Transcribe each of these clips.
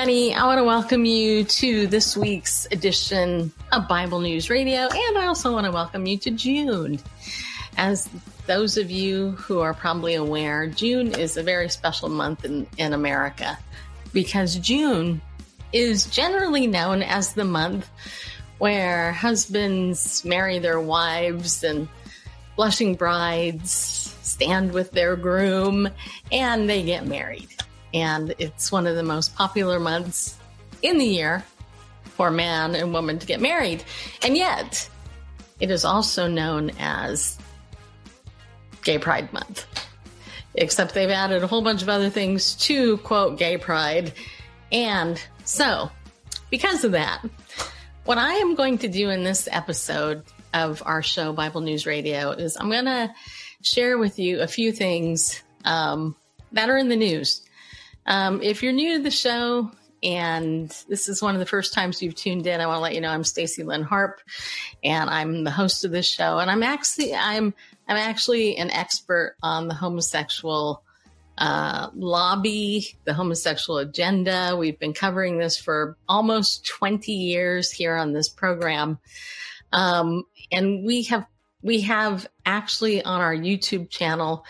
everybody. I want to welcome you to this week's edition of Bible News Radio, and I also want to welcome you to June. As those of you who are probably aware, June is a very special month in, in America because June is generally known as the month where husbands marry their wives and blushing brides stand with their groom and they get married and it's one of the most popular months in the year for man and woman to get married. And yet, it is also known as Gay Pride Month. Except they've added a whole bunch of other things to quote gay pride. And so, because of that, what I am going to do in this episode of our show, Bible News Radio, is I'm going to share with you a few things um, that are in the news um, if you're new to the show and this is one of the first times you've tuned in, I want to let you know I'm Stacy Lynn Harp, and I'm the host of this show. And I'm actually I'm I'm actually an expert on the homosexual uh, lobby, the homosexual agenda. We've been covering this for almost 20 years here on this program, um, and we have we have actually on our YouTube channel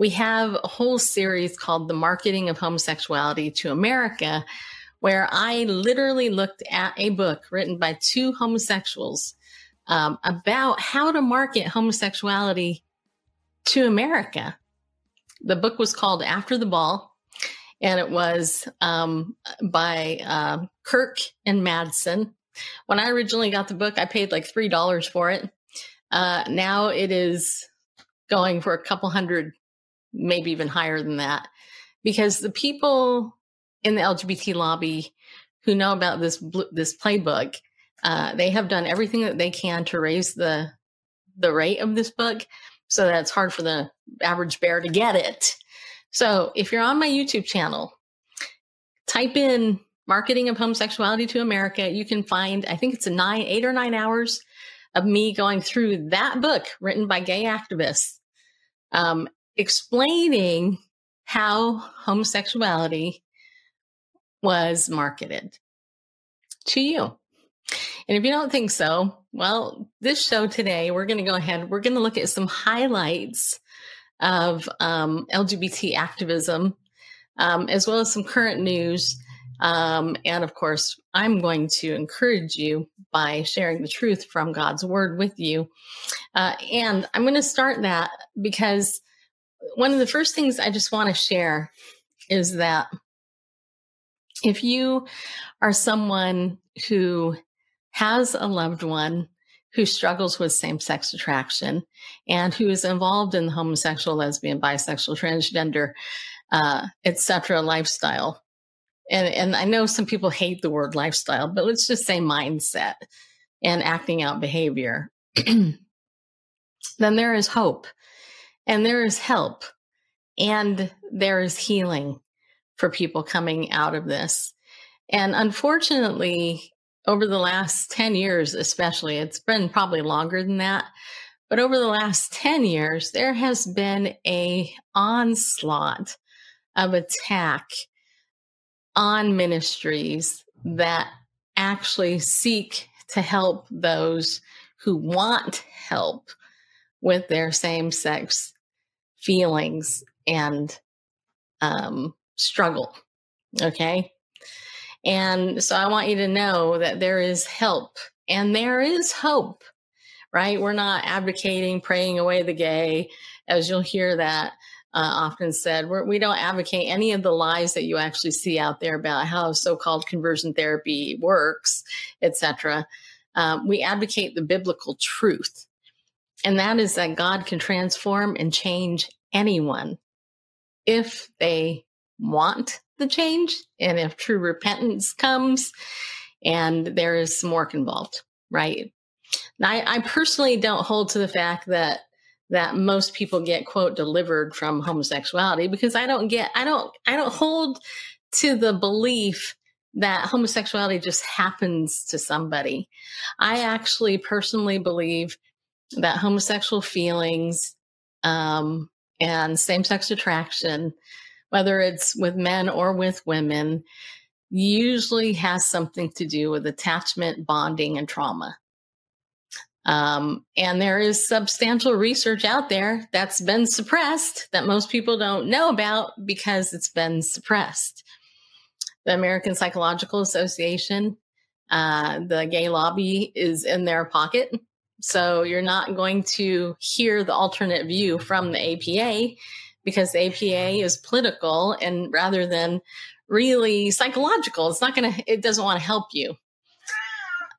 we have a whole series called The Marketing of Homosexuality to America, where I literally looked at a book written by two homosexuals um, about how to market homosexuality to America. The book was called After the Ball, and it was um, by uh, Kirk and Madsen. When I originally got the book, I paid like $3 for it. Uh, now it is going for a couple hundred maybe even higher than that, because the people in the LGBT lobby who know about this this playbook, uh, they have done everything that they can to raise the the rate of this book, so that it's hard for the average bear to get it. So if you're on my YouTube channel, type in marketing of homosexuality to America. You can find, I think it's a nine, eight or nine hours of me going through that book written by gay activists um, explaining how homosexuality was marketed to you. And if you don't think so, well, this show today, we're going to go ahead, we're going to look at some highlights of um, LGBT activism, um, as well as some current news. Um, and of course, I'm going to encourage you by sharing the truth from God's word with you. Uh, and I'm going to start that because one of the first things I just want to share is that if you are someone who has a loved one who struggles with same sex attraction and who is involved in the homosexual, lesbian, bisexual, transgender, uh, etc. lifestyle. And, and I know some people hate the word lifestyle, but let's just say mindset and acting out behavior. then there is hope and there is help and there is healing for people coming out of this. And unfortunately, over the last 10 years, especially, it's been probably longer than that. But over the last 10 years, there has been a onslaught of attack on ministries that actually seek to help those who want help with their same sex feelings and um, struggle. Okay. And so I want you to know that there is help and there is hope, right? We're not advocating praying away the gay, as you'll hear that uh, often said. We're, we do not advocate any of the lies that you actually see out there about how so-called conversion therapy works, etc. Um, we advocate the biblical truth, and that is that God can transform and change anyone if they want the change and if true repentance comes and there is some work involved, right? I, I personally don't hold to the fact that that most people get quote delivered from homosexuality because I don't get I don't I don't hold to the belief that homosexuality just happens to somebody. I actually personally believe that homosexual feelings um, and same sex attraction, whether it's with men or with women, usually has something to do with attachment, bonding, and trauma. Um, and there is substantial research out there that's been suppressed that most people don't know about because it's been suppressed. The American Psychological Association, uh, the gay lobby is in their pocket. So you're not going to hear the alternate view from the APA because the APA is political and rather than really psychological, it's not going to, it doesn't want to help you.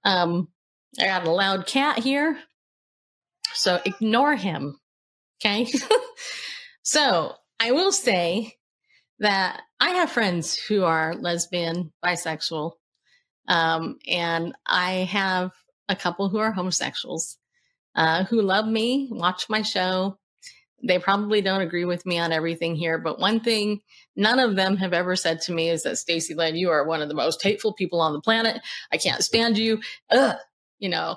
Um, I got a loud cat here. So ignore him. Okay. so I will say that I have friends who are lesbian, bisexual, um, and I have a couple who are homosexuals uh, who love me, watch my show. They probably don't agree with me on everything here, but one thing none of them have ever said to me is that Stacy Lynn, you are one of the most hateful people on the planet. I can't stand you. Ugh you know,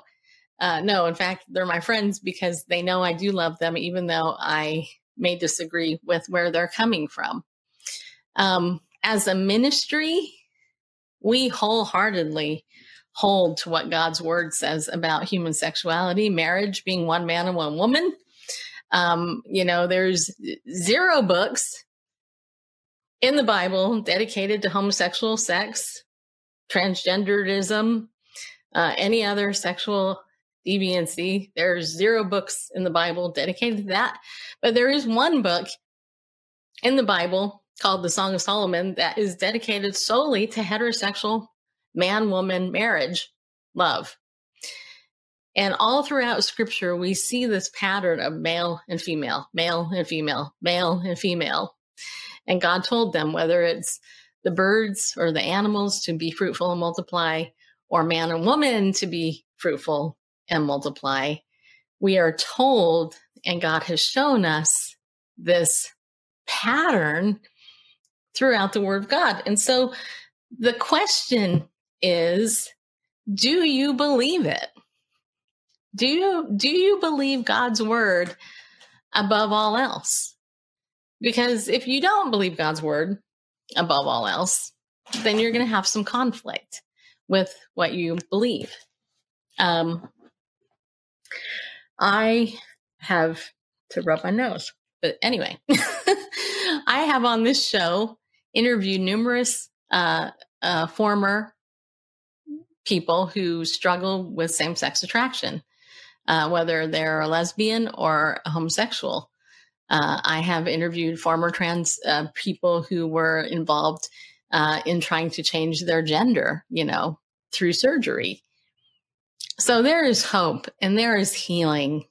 uh, no, in fact, they're my friends because they know I do love them, even though I may disagree with where they're coming from. Um, as a ministry, we wholeheartedly hold to what God's word says about human sexuality, marriage being one man and one woman. Um, you know, there's zero books in the Bible dedicated to homosexual sex, transgenderism, uh, any other sexual deviancy. There's zero books in the Bible dedicated to that, but there is one book in the Bible called the Song of Solomon that is dedicated solely to heterosexual man woman marriage love. And all throughout scripture, we see this pattern of male and female, male and female, male and female. And God told them whether it's the birds or the animals to be fruitful and multiply, or man and woman to be fruitful and multiply. We are told, and God has shown us this pattern throughout the Word of God. And so the question is do you believe it? Do you, do you believe God's word above all else? Because if you don't believe God's word above all else, then you're going to have some conflict with what you believe. Um, I have to rub my nose, but anyway, I have on this show interviewed numerous uh, uh, former people who struggle with same sex attraction, uh, whether they're a lesbian or a homosexual. Uh, I have interviewed former trans uh, people who were involved uh, in trying to change their gender, you know, through surgery. So there is hope and there is healing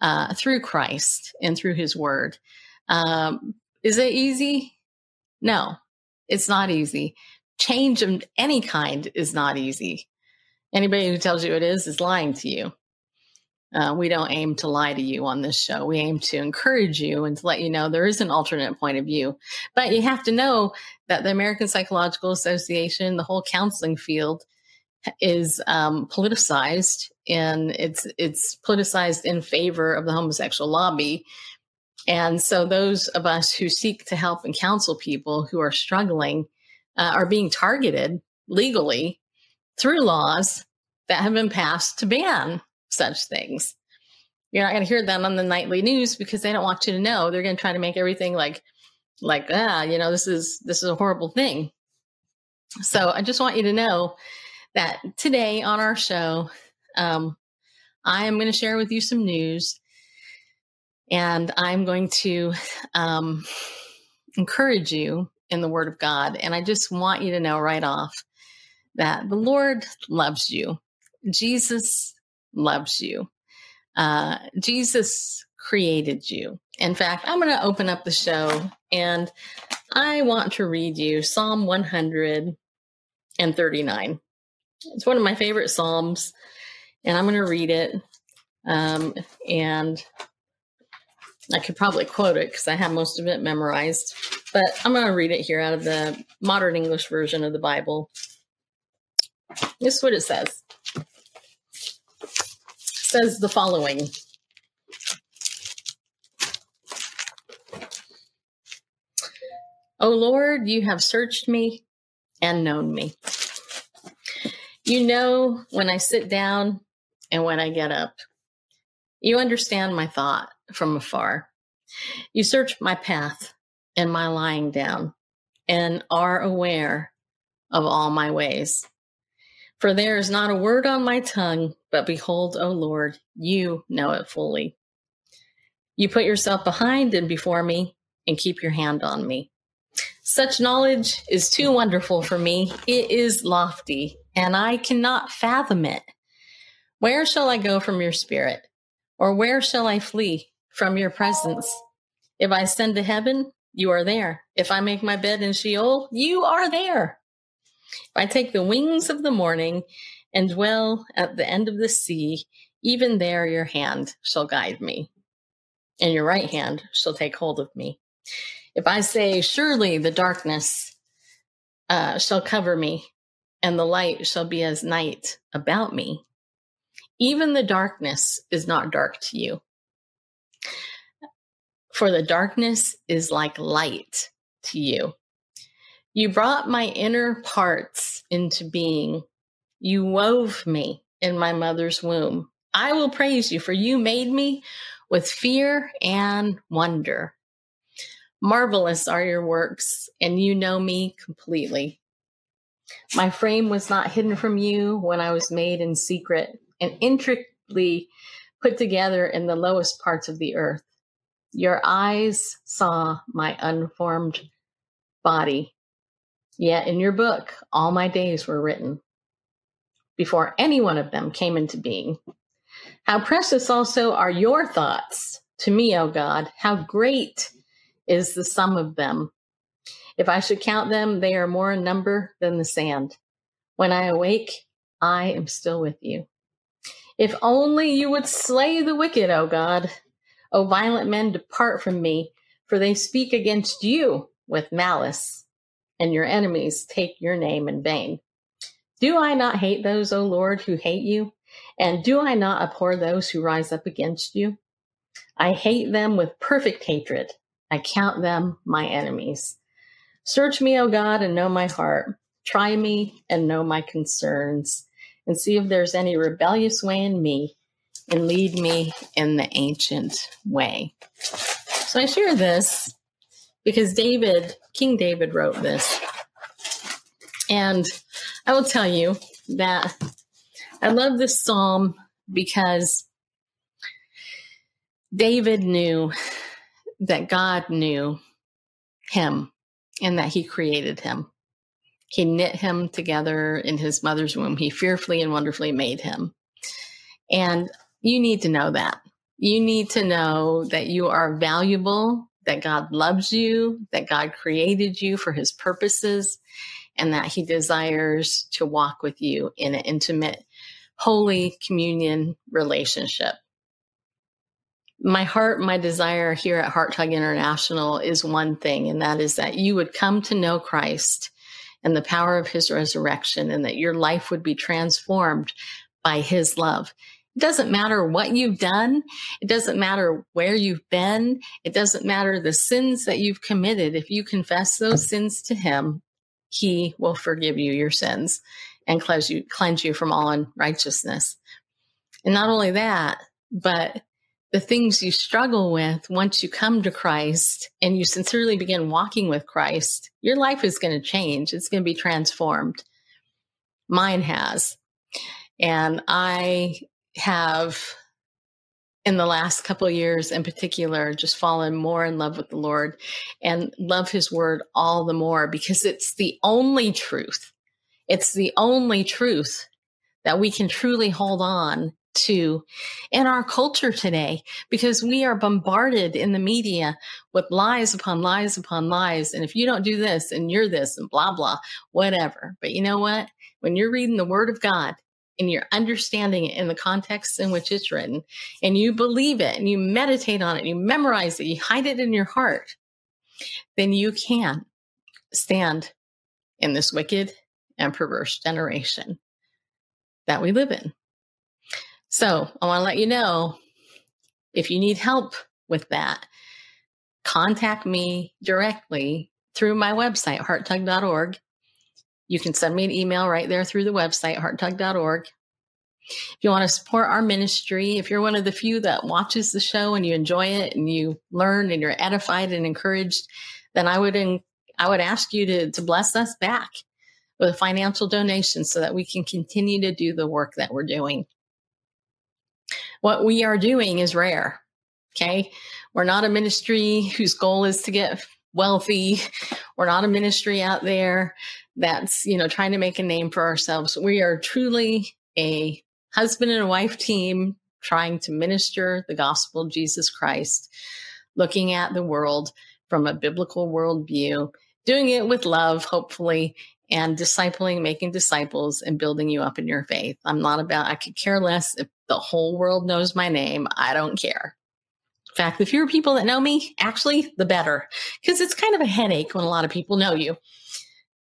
uh, through Christ and through his word. Um, is it easy? No, it's not easy. Change of any kind is not easy. Anybody who tells you it is is lying to you. Uh, we don't aim to lie to you on this show. We aim to encourage you and to let you know there is an alternate point of view. But you have to know that the American Psychological Association, the whole counseling field, is um, politicized, and it's it's politicized in favor of the homosexual lobby. And so, those of us who seek to help and counsel people who are struggling uh, are being targeted legally through laws that have been passed to ban such things. You're not going to hear them on the nightly news because they don't want you to know. They're going to try to make everything like, like ah, you know, this is this is a horrible thing. So I just want you to know that today on our show, um, I am going to share with you some news, and I'm going to um, encourage you in the Word of God. And I just want you to know right off that the Lord loves you. Jesus loves you. Uh, Jesus created you. In fact, I'm going to open up the show and I want to read you Psalm 139. It's one of my favorite Psalms, and I'm going to read it. Um, and I could probably quote it because I have most of it memorized, but I'm going to read it here out of the modern English version of the Bible. This is what it says says the following O Lord, you have searched me and known me. You know when I sit down and when I get up. You understand my thought from afar. You search my path and my lying down and are aware of all my ways. For there is not a word on my tongue, but behold, O Lord, you know it fully. You put yourself behind and before me and keep your hand on me. Such knowledge is too wonderful for me. It is lofty, and I cannot fathom it. Where shall I go from your spirit? Or where shall I flee from your presence? If I ascend to heaven, you are there. If I make my bed in Sheol, you are there. If I take the wings of the morning and dwell at the end of the sea, even there your hand shall guide me, and your right hand shall take hold of me. If I say, Surely the darkness uh, shall cover me, and the light shall be as night about me, even the darkness is not dark to you. For the darkness is like light to you. You brought my inner parts into being. You wove me in my mother's womb. I will praise you, for you made me with fear and wonder. Marvelous are your works, and you know me completely. My frame was not hidden from you when I was made in secret and intricately put together in the lowest parts of the earth. Your eyes saw my unformed body. Yet in your book, all my days were written before any one of them came into being. How precious also are your thoughts to me, O God. How great is the sum of them. If I should count them, they are more in number than the sand. When I awake, I am still with you. If only you would slay the wicked, O God. O violent men, depart from me, for they speak against you with malice and your enemies take your name in vain. Do I not hate those, O Lord, who hate you? And do I not abhor those who rise up against you? I hate them with perfect hatred. I count them my enemies. Search me, O God, and know my heart. Try me and know my concerns, and see if there's any rebellious way in me, and lead me in the ancient way. So I share this because David, King David wrote this. And I will tell you that I love this psalm because David knew that God knew him and that he created him. He knit him together in his mother's womb. He fearfully and wonderfully made him. And you need to know that. You need to know that you are valuable that God loves you, that God created you for his purposes, and that he desires to walk with you in an intimate, holy communion relationship. My heart, my desire here at Heart Tug International is one thing, and that is that you would come to know Christ and the power of his resurrection, and that your life would be transformed by his love. It doesn't matter what you've done. It doesn't matter where you've been. It doesn't matter the sins that you've committed. If you confess those sins to Him, He will forgive you your sins and cleanse you, cleanse you from all unrighteousness. And not only that, but the things you struggle with once you come to Christ and you sincerely begin walking with Christ, your life is going to change. It's going to be transformed. Mine has. And I have in the last couple years in particular just fallen more in love with the lord and love his word all the more because it's the only truth. It's the only truth that we can truly hold on to in our culture today because we are bombarded in the media with lies upon lies upon lies. And if you don't do this and you're this and blah blah whatever. But you know what? When you're reading the word of god and you're understanding it in the context in which it's written, and you believe it and you meditate on it, you memorize it, you hide it in your heart, then you can stand in this wicked and perverse generation that we live in. So I want to let you know if you need help with that, contact me directly through my website, hearttug.org. You can send me an email right there through the website, hearttug.org. If you want to support our ministry, if you're one of the few that watches the show and you enjoy it and you learn and you're edified and encouraged, then I would in, I would ask you to, to bless us back with a financial donation so that we can continue to do the work that we're doing. What we are doing is rare. Okay. We're not a ministry whose goal is to get wealthy. We're not a ministry out there that's, you know, trying to make a name for ourselves. We are truly a husband and wife team trying to minister the gospel of Jesus Christ, looking at the world from a biblical worldview, doing it with love, hopefully, and discipling, making disciples, and building you up in your faith. I'm not about, I could care less if the whole world knows my name. I don't care. Fact, the fewer people that know me, actually, the better, because it's kind of a headache when a lot of people know you.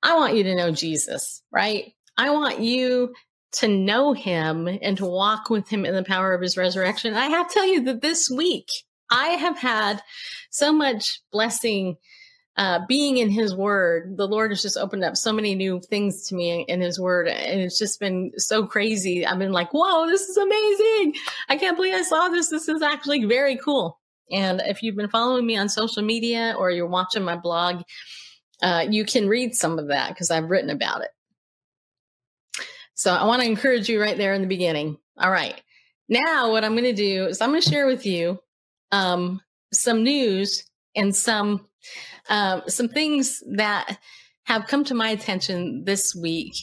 I want you to know Jesus, right? I want you to know him and to walk with him in the power of his resurrection. I have to tell you that this week I have had so much blessing uh, being in his word. The Lord has just opened up so many new things to me in his word. And it's just been so crazy. I've been like, whoa, this is amazing. I can't believe I saw this. This is actually very cool. And if you've been following me on social media or you're watching my blog, uh, you can read some of that because I've written about it. So I want to encourage you right there in the beginning. All right. Now, what I'm going to do is I'm going to share with you um, some news and some uh, some things that have come to my attention this week.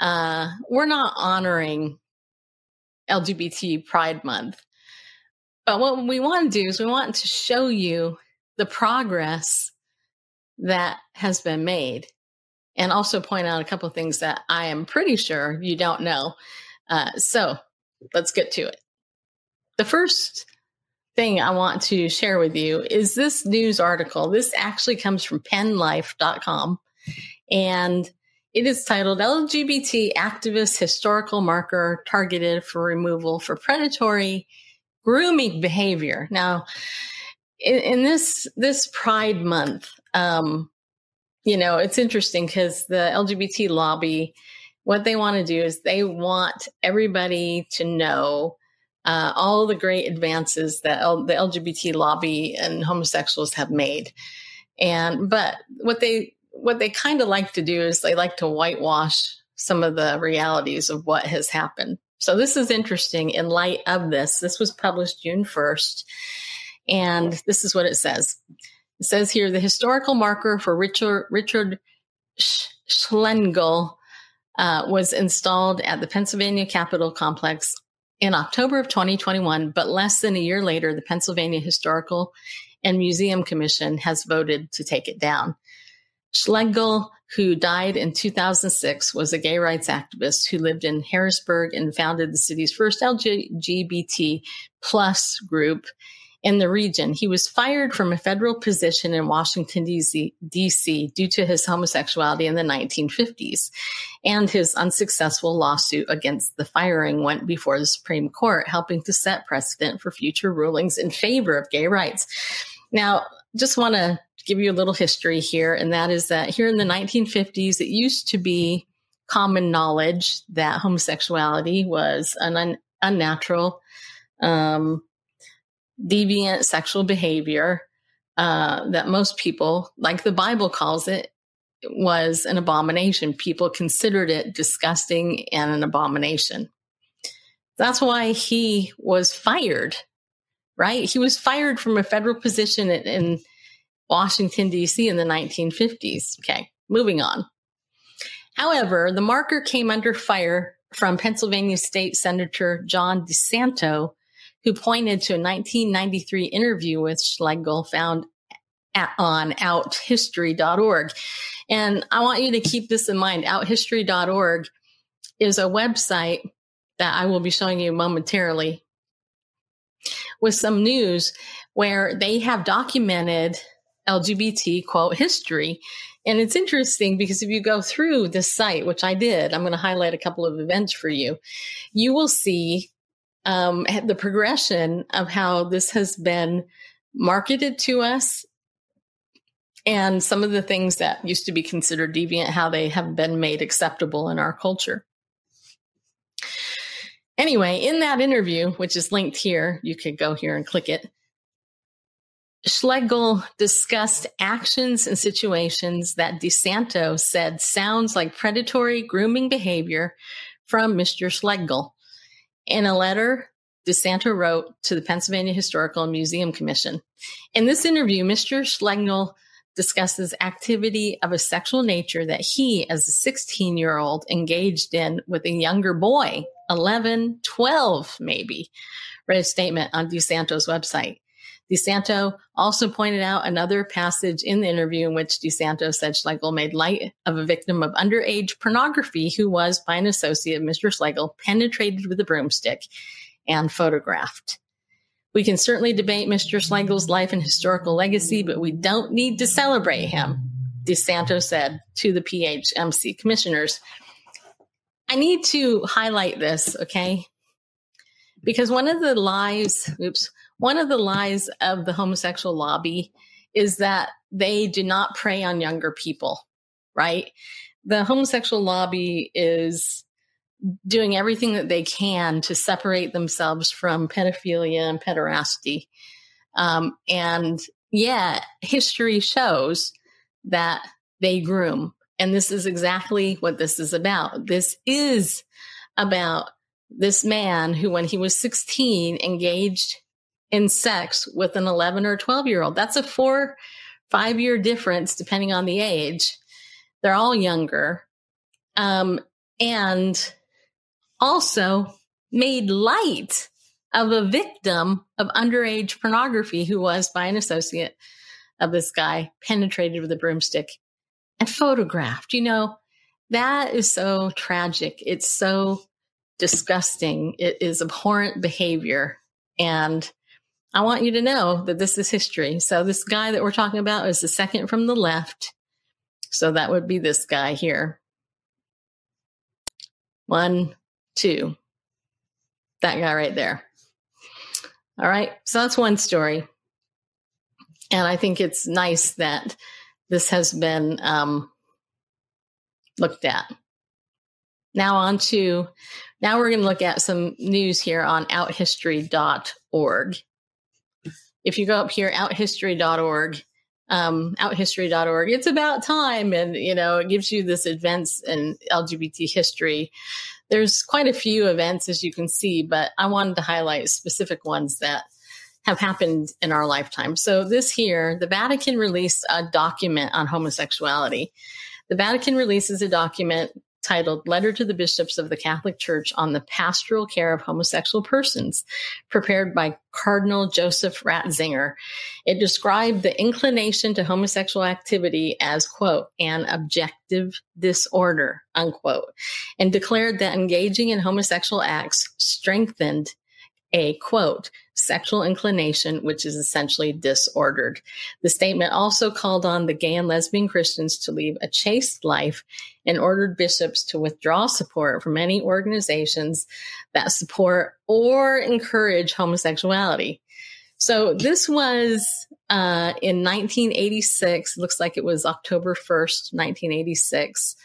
Uh, we're not honoring LGBT Pride Month, but what we want to do is we want to show you the progress that has been made and also point out a couple of things that I am pretty sure you don't know. Uh, so let's get to it. The first thing I want to share with you is this news article. This actually comes from pennlive.com and it is titled LGBT Activist Historical Marker Targeted for Removal for Predatory Grooming Behavior. Now, in, in this this Pride Month, um, you know, it's interesting because the LGBT lobby, what they want to do is they want everybody to know uh, all the great advances that L- the LGBT lobby and homosexuals have made. And, but what they, what they kind of like to do is they like to whitewash some of the realities of what has happened. So this is interesting in light of this. This was published June 1st. And this is what it says. It says here the historical marker for Richard, Richard Schlegel uh, was installed at the Pennsylvania Capitol complex in October of 2021, but less than a year later, the Pennsylvania Historical and Museum Commission has voted to take it down. Schlegel, who died in 2006, was a gay rights activist who lived in Harrisburg and founded the city's first LGBT plus group in the region. He was fired from a federal position in Washington, D.C. due to his homosexuality in the 1950s. And his unsuccessful lawsuit against the firing went before the Supreme Court, helping to set precedent for future rulings in favor of gay rights. Now, just want to give you a little history here, and that is that here in the 1950s, it used to be common knowledge that homosexuality was an un- unnatural, um, deviant sexual behavior uh, that most people, like the Bible calls it, was an abomination. People considered it disgusting and an abomination. That's why he was fired, right? He was fired from a federal position in, in Washington, D.C. in the 1950s. Okay, moving on. However, the marker came under fire from Pennsylvania State Senator John DiSanto who pointed to a 1993 interview with Schlegel found on outhistory.org. And I want you to keep this in mind. Outhistory.org is a website that I will be showing you momentarily with some news where they have documented LGBT quote history. And it's interesting because if you go through this site, which I did, I'm going to highlight a couple of events for you. You will see um, the progression of how this has been marketed to us and some of the things that used to be considered deviant, how they have been made acceptable in our culture. Anyway, in that interview, which is linked here, you could go here and click it. Schlegel discussed actions and situations that DiSanto said sounds like predatory grooming behavior from Mr. Schlegel. In a letter, DiSanto wrote to the Pennsylvania Historical Museum Commission. In this interview, Mr. Schlegel discusses activity of a sexual nature that he, as a 16 year old, engaged in with a younger boy, 11, 12, maybe, read a statement on DiSanto's website. DiSanto also pointed out another passage in the interview in which DiSanto said Schlegel made light of a victim of underage pornography who was, by an associate of Mr. Schlegel, penetrated with a broomstick and photographed. We can certainly debate Mr. Schlegel's life and historical legacy, but we don't need to celebrate him, DiSanto said to the PHMC commissioners. I need to highlight this, okay? Because one of the lies, oops, one of the lies of the homosexual lobby is that they do not prey on younger people, right? The homosexual lobby is doing everything that they can to separate themselves from pedophilia and pederasty. Um, and yeah, history shows that they groom. And this is exactly what this is about. This is about this man who, when he was 16, engaged in sex with an 11 or 12 year old. That's a four, five year difference, depending on the age. They're all younger. Um, and also made light of a victim of underage pornography who was by an associate of this guy penetrated with a broomstick and photographed. You know, that is so tragic. It's so disgusting. It is abhorrent behavior. And I want you to know that this is history. So this guy that we're talking about is the second from the left. So that would be this guy here. One, two. That guy right there. All right. So that's one story. And I think it's nice that this has been um, looked at. Now on to, now we're going to look at some news here on outhistory.org. If you go up here, outhistory.org, um, outhistory.org, it's about time. And, you know, it gives you this events in LGBT history there's quite a few events, as you can see, but I wanted to highlight specific ones that have happened in our lifetime. So, this here, the Vatican released a document on homosexuality. The Vatican releases a document titled Letter to the Bishops of the Catholic Church on the Pastoral Care of Homosexual Persons, prepared by Cardinal Joseph Ratzinger. It described the inclination to homosexual activity as, quote, an objective disorder, unquote, and declared that engaging in homosexual acts strengthened a quote, sexual inclination, which is essentially disordered. The statement also called on the gay and lesbian Christians to lead a chaste life and ordered bishops to withdraw support from any organizations that support or encourage homosexuality. So this was uh, in 1986. Looks like it was October 1st, 1986,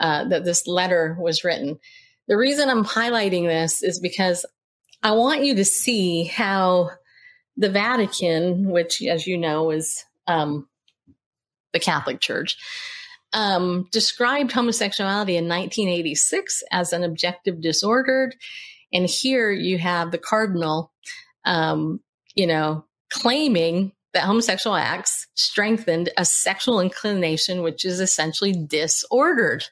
uh, that this letter was written. The reason I'm highlighting this is because I want you to see how the Vatican, which, as you know, is um, the Catholic Church, um, described homosexuality in 1986 as an objective disordered. And here you have the cardinal, um, you know, claiming that homosexual acts strengthened a sexual inclination, which is essentially disordered,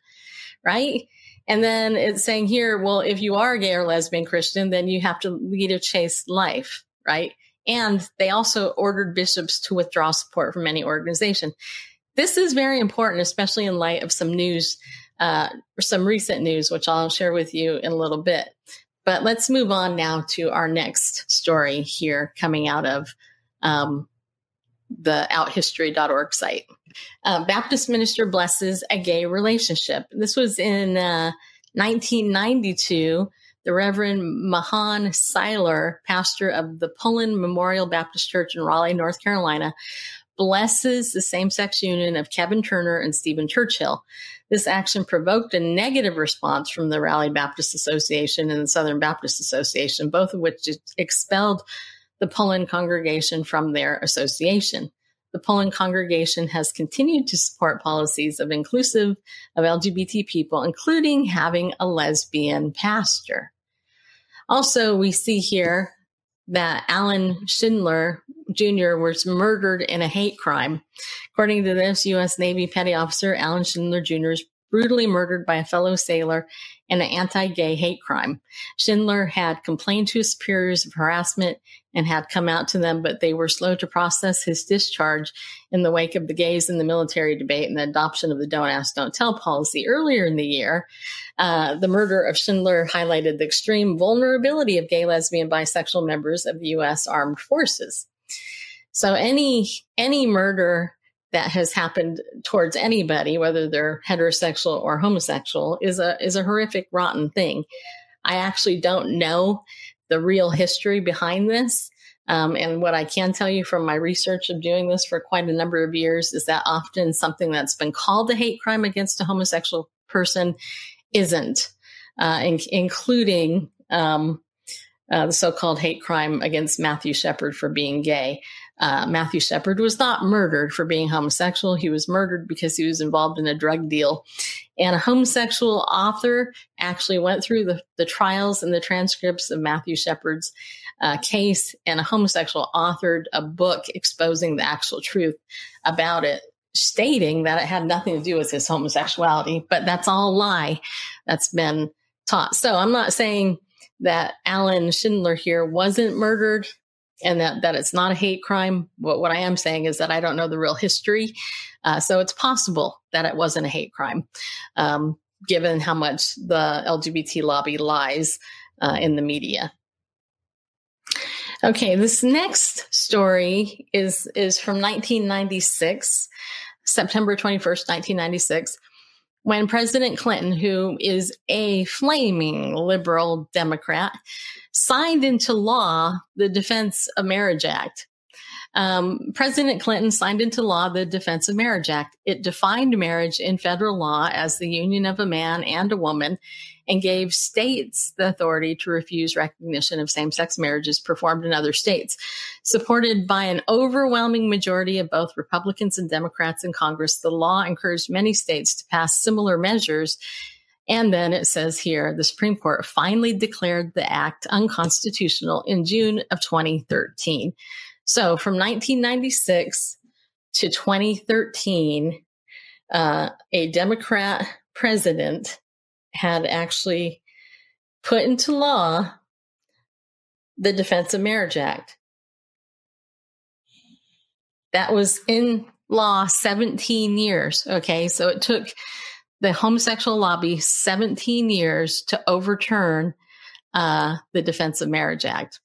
right? And then it's saying here, well, if you are gay or lesbian Christian, then you have to lead a chaste life, right? And they also ordered bishops to withdraw support from any organization. This is very important, especially in light of some news, uh, some recent news, which I'll share with you in a little bit. But let's move on now to our next story here coming out of um, the outhistory.org site. Uh, Baptist minister blesses a gay relationship. This was in uh, 1992. The Reverend Mahan Siler, pastor of the Pullen Memorial Baptist Church in Raleigh, North Carolina, blesses the same sex union of Kevin Turner and Stephen Churchill. This action provoked a negative response from the Raleigh Baptist Association and the Southern Baptist Association, both of which expelled the Pullen congregation from their association. The Pullen congregation has continued to support policies of inclusive of LGBT people, including having a lesbian pastor. Also, we see here that Allen Schindler Jr. was murdered in a hate crime. According to this, U.S. Navy petty officer Allen Schindler Jr. brutally murdered by a fellow sailor in an anti gay hate crime. Schindler had complained to his superiors of harassment and had come out to them, but they were slow to process his discharge in the wake of the gays in the military debate and the adoption of the don't ask, don't tell policy earlier in the year. Uh, the murder of Schindler highlighted the extreme vulnerability of gay, lesbian, bisexual members of the U.S. armed forces. So any any murder that has happened towards anybody, whether they're heterosexual or homosexual, is a is a horrific, rotten thing. I actually don't know the real history behind this. Um, and what I can tell you from my research of doing this for quite a number of years is that often something that's been called a hate crime against a homosexual person isn't, uh, in- including um, uh, the so-called hate crime against Matthew Shepard for being gay. Uh, Matthew Shepard was not murdered for being homosexual. He was murdered because he was involved in a drug deal. And a homosexual author actually went through the, the trials and the transcripts of Matthew Shepard's uh, case, and a homosexual authored a book exposing the actual truth about it, stating that it had nothing to do with his homosexuality. But that's all a lie that's been taught. So I'm not saying that Allen Schindler here wasn't murdered and that, that it's not a hate crime. What, what I am saying is that I don't know the real history. Uh, so it's possible that it wasn't a hate crime, um, given how much the LGBT lobby lies uh, in the media. Okay, this next story is is from 1996, September 21st, 1996 when President Clinton, who is a flaming liberal Democrat, signed into law the Defense of Marriage Act. Um, President Clinton signed into law the Defense of Marriage Act. It defined marriage in federal law as the union of a man and a woman and gave states the authority to refuse recognition of same sex marriages performed in other states. Supported by an overwhelming majority of both Republicans and Democrats in Congress, the law encouraged many states to pass similar measures. And then it says here the Supreme Court finally declared the act unconstitutional in June of 2013. So from 1996 to 2013, uh, a Democrat president had actually put into law the Defense of Marriage Act. That was in law 17 years. Okay. So it took the homosexual lobby 17 years to overturn uh, the Defense of Marriage Act.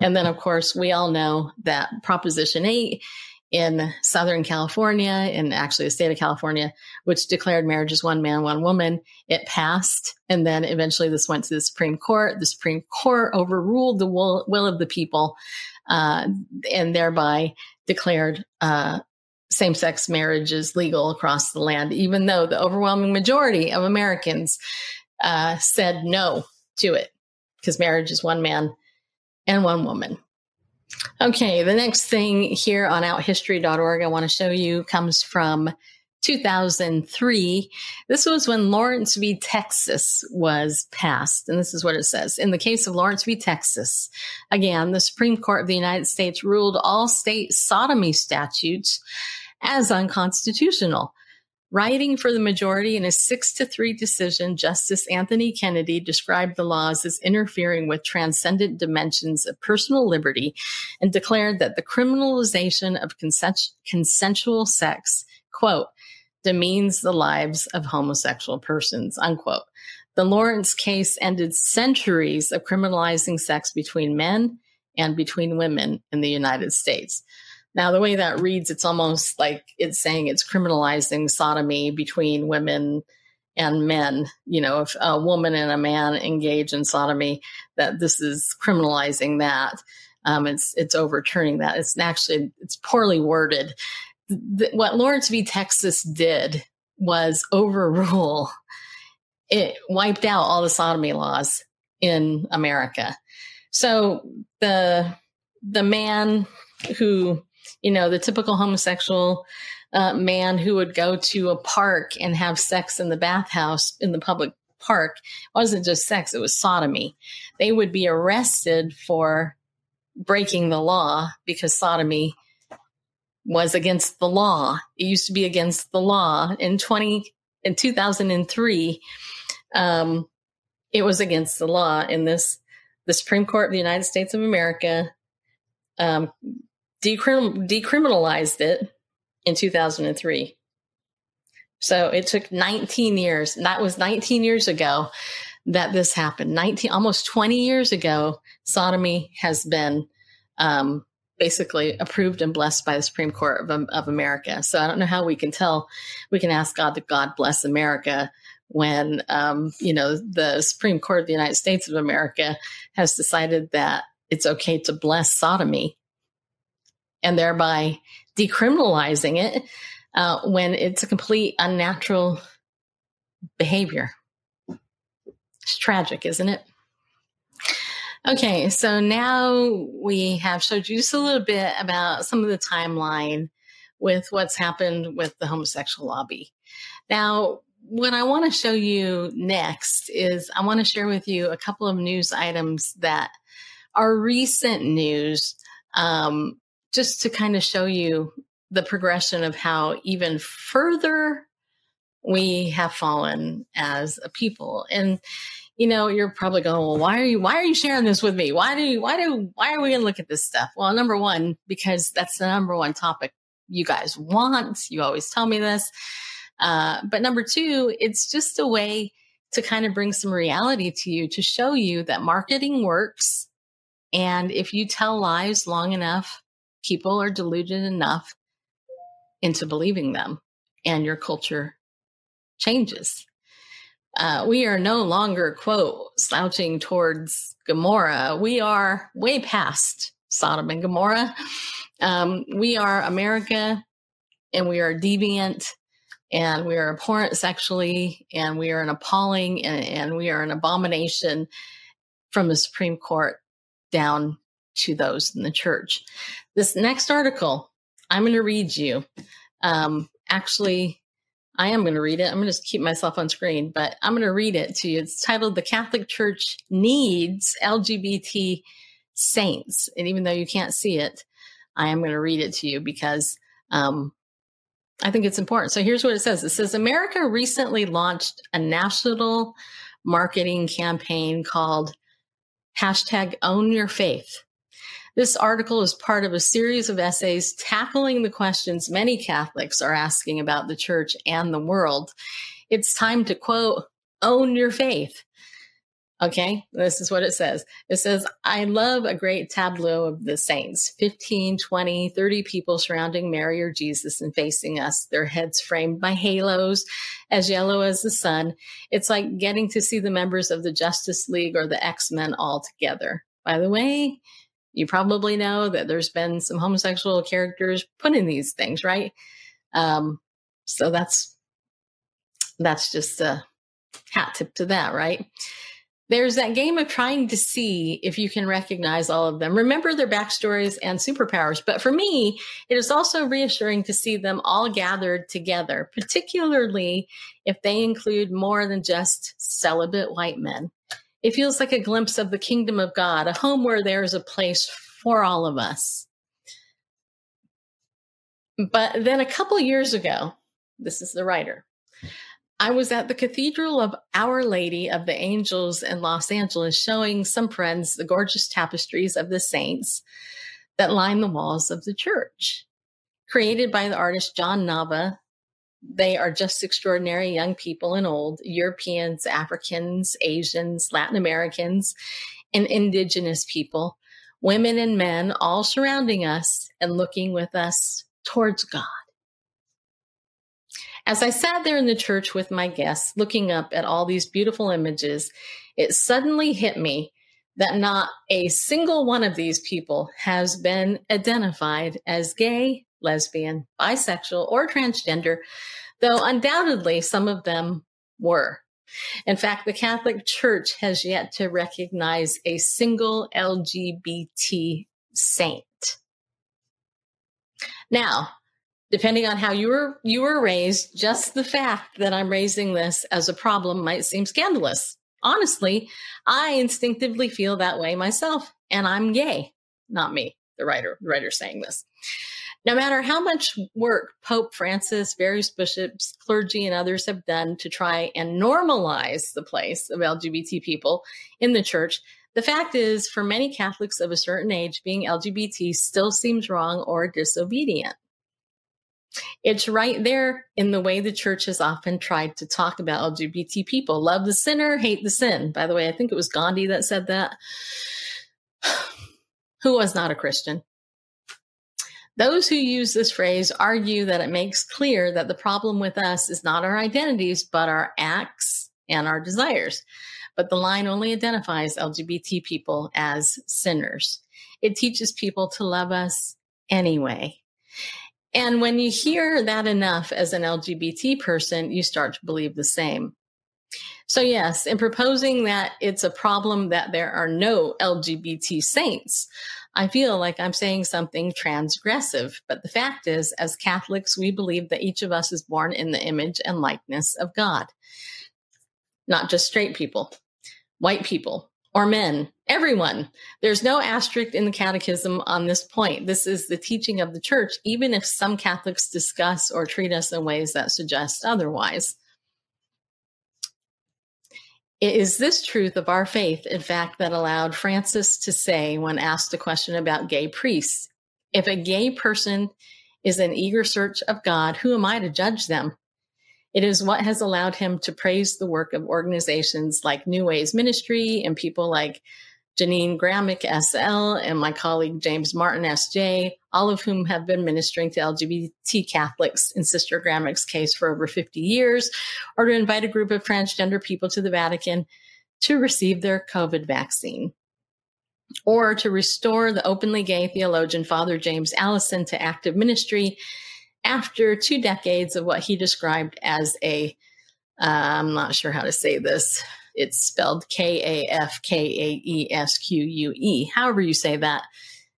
And then, of course, we all know that Proposition 8 in Southern California, and actually the state of California, which declared marriage as one man, one woman. It passed. And then eventually this went to the Supreme Court. The Supreme Court overruled the will, will of the people uh, and thereby declared uh, same sex marriage is legal across the land, even though the overwhelming majority of Americans uh, said no to it because marriage is one man and one woman. Okay, the next thing here on outhistory.org I want to show you comes from 2003. This was when Lawrence v. Texas was passed. And this is what it says. In the case of Lawrence v. Texas, again, the Supreme Court of the United States ruled all state sodomy statutes as unconstitutional. Writing for the majority in a six to three decision, Justice Anthony Kennedy described the laws as interfering with transcendent dimensions of personal liberty and declared that the criminalization of consent- consensual sex, quote, demeans the lives of homosexual persons, unquote. The Lawrence case ended centuries of criminalizing sex between men and between women in the United States. Now, the way that reads, it's almost like it's saying it's criminalizing sodomy between women and men. You know, if a woman and a man engage in sodomy, that this is criminalizing that. um, it's it's overturning that. It's actually it's poorly worded. The, what Lawrence v. Texas did was overrule. It wiped out all the sodomy laws in America. So the the man who you know the typical homosexual uh, man who would go to a park and have sex in the bathhouse in the public park wasn't just sex it was sodomy they would be arrested for breaking the law because sodomy was against the law. It used to be against the law. In 20 in 2003, um, it was against the law. In this, the Supreme Court of the United States of America um, decrim- decriminalized it in 2003. So it took 19 years. That was 19 years ago that this happened. 19, almost 20 years ago, sodomy has been um, basically approved and blessed by the Supreme Court of, of America. So I don't know how we can tell, we can ask God that God bless America when, um, you know, the Supreme Court of the United States of America has decided that it's okay to bless sodomy and thereby decriminalizing it uh, when it's a complete unnatural behavior. It's tragic, isn't it? Okay, so now we have showed you just a little bit about some of the timeline with what's happened with the homosexual lobby. Now, what I want to show you next is I want to share with you a couple of news items that are recent news, um, just to kind of show you the progression of how even further we have fallen as a people. And you know, you're probably going, well, why are you, why are you sharing this with me? Why do you, why do, why are we to look at this stuff? Well, number one, because that's the number one topic you guys want. You always tell me this. Uh, but number two, it's just a way to kind of bring some reality to you to show you that marketing works. And if you tell lies long enough, people are deluded enough into believing them and your culture changes uh, we are no longer, quote, slouching towards Gomorrah. We are way past Sodom and Gomorrah. Um, we are America and we are deviant and we are abhorrent sexually and we are an appalling and, and we are an abomination from the Supreme Court down to those in the church. This next article I'm going to read you. Um, actually, I am going to read it. I'm going to just keep myself on screen, but I'm going to read it to you. It's titled The Catholic Church Needs LGBT Saints. And even though you can't see it, I am going to read it to you because um, I think it's important. So here's what it says it says America recently launched a national marketing campaign called hashtag own your faith this article is part of a series of essays tackling the questions many Catholics are asking about the church and the world. It's time to quote, own your faith. Okay, this is what it says. It says, I love a great tableau of the saints 15, 20, 30 people surrounding Mary or Jesus and facing us, their heads framed by halos as yellow as the sun. It's like getting to see the members of the Justice League or the X Men all together. By the way, you probably know that there's been some homosexual characters put in these things, right? Um, so that's that's just a hat tip to that, right? There's that game of trying to see if you can recognize all of them, remember their backstories and superpowers. But for me, it is also reassuring to see them all gathered together, particularly if they include more than just celibate white men. It feels like a glimpse of the kingdom of God, a home where there is a place for all of us. But then a couple years ago, this is the writer, I was at the Cathedral of Our Lady of the Angels in Los Angeles showing some friends the gorgeous tapestries of the saints that line the walls of the church. Created by the artist John Nava they are just extraordinary young people and old Europeans, Africans, Asians, Latin Americans, and indigenous people, women and men, all surrounding us and looking with us towards God. As I sat there in the church with my guests, looking up at all these beautiful images, it suddenly hit me that not a single one of these people has been identified as gay, lesbian, bisexual, or transgender, though undoubtedly some of them were. In fact, the Catholic Church has yet to recognize a single LGBT saint. Now, depending on how you were you were raised, just the fact that I'm raising this as a problem might seem scandalous. Honestly, I instinctively feel that way myself, and I'm gay. Not me, the writer, the writer saying this. No matter how much work Pope Francis, various bishops, clergy, and others have done to try and normalize the place of LGBT people in the church, the fact is, for many Catholics of a certain age, being LGBT still seems wrong or disobedient. It's right there in the way the church has often tried to talk about LGBT people. Love the sinner, hate the sin. By the way, I think it was Gandhi that said that. Who was not a Christian? Those who use this phrase argue that it makes clear that the problem with us is not our identities, but our acts and our desires. But the line only identifies LGBT people as sinners. It teaches people to love us anyway. And when you hear that enough as an LGBT person, you start to believe the same. So, yes, in proposing that it's a problem that there are no LGBT saints, I feel like I'm saying something transgressive. But the fact is, as Catholics, we believe that each of us is born in the image and likeness of God, not just straight people, white people, or men, everyone. There's no asterisk in the catechism on this point. This is the teaching of the church, even if some Catholics discuss or treat us in ways that suggest otherwise. It is this truth of our faith, in fact, that allowed Francis to say, when asked a question about gay priests, if a gay person is in eager search of God, who am I to judge them? It is what has allowed him to praise the work of organizations like New Ways Ministry and people like Jeannine Gramick SL and my colleague James Martin SJ, all of whom have been ministering to LGBT Catholics in Sister Gramick's case for over 50 years, or to invite a group of transgender people to the Vatican to receive their COVID vaccine. Or to restore the openly gay theologian Father James Alison to active ministry after two decades of what he described as a uh, I'm not sure how to say this. It's spelled K A F K A E S Q U E, however you say that,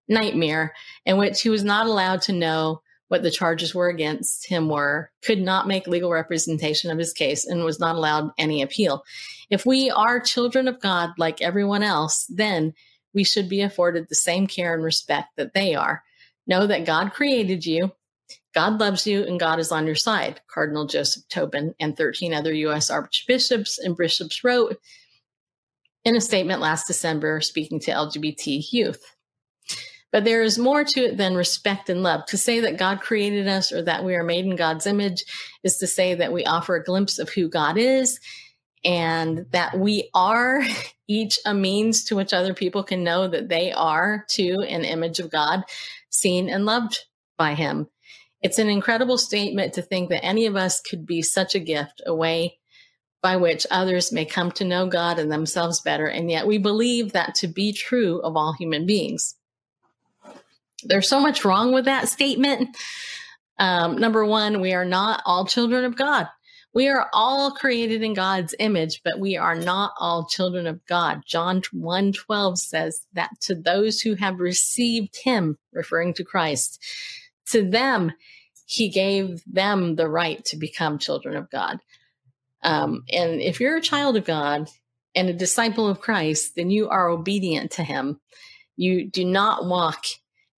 nightmare, in which he was not allowed to know what the charges were against him were, could not make legal representation of his case, and was not allowed any appeal. If we are children of God like everyone else, then we should be afforded the same care and respect that they are. Know that God created you God loves you and God is on your side, Cardinal Joseph Tobin and 13 other U.S. archbishops and bishops wrote in a statement last December speaking to LGBT youth. But there is more to it than respect and love. To say that God created us or that we are made in God's image is to say that we offer a glimpse of who God is and that we are each a means to which other people can know that they are too an image of God, seen and loved by Him. It's an incredible statement to think that any of us could be such a gift, a way by which others may come to know God and themselves better. And yet we believe that to be true of all human beings. There's so much wrong with that statement. Um, number one, we are not all children of God. We are all created in God's image, but we are not all children of God. John 1:12 says that to those who have received him, referring to Christ, to them, he gave them the right to become children of God. Um, and if you're a child of God and a disciple of Christ, then you are obedient to him. You do not walk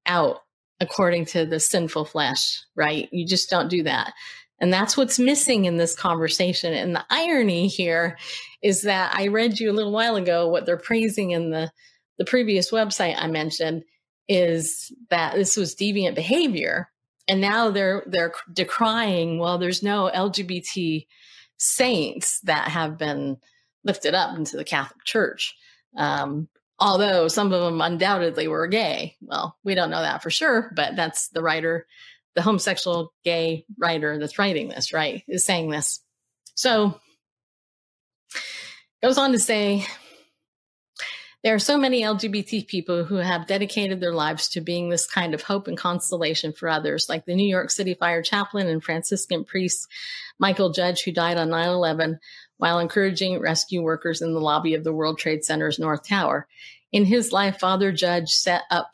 out according to the sinful flesh, right? You just don't do that. And that's what's missing in this conversation. And the irony here is that I read you a little while ago what they're praising in the, the previous website I mentioned is that this was deviant behavior. And now they're they're decrying well there's no lgbt saints that have been lifted up into the catholic church. Um, although some of them undoubtedly were gay. Well we don't know that for sure but that's the writer the homosexual gay writer that's writing this right is saying this. So goes on to say There are so many LGBT people who have dedicated their lives to being this kind of hope and consolation for others, like the New York City fire chaplain and Franciscan priest Michael Judge, who died on 9 11 while encouraging rescue workers in the lobby of the World Trade Center's North Tower. In his life, Father Judge set up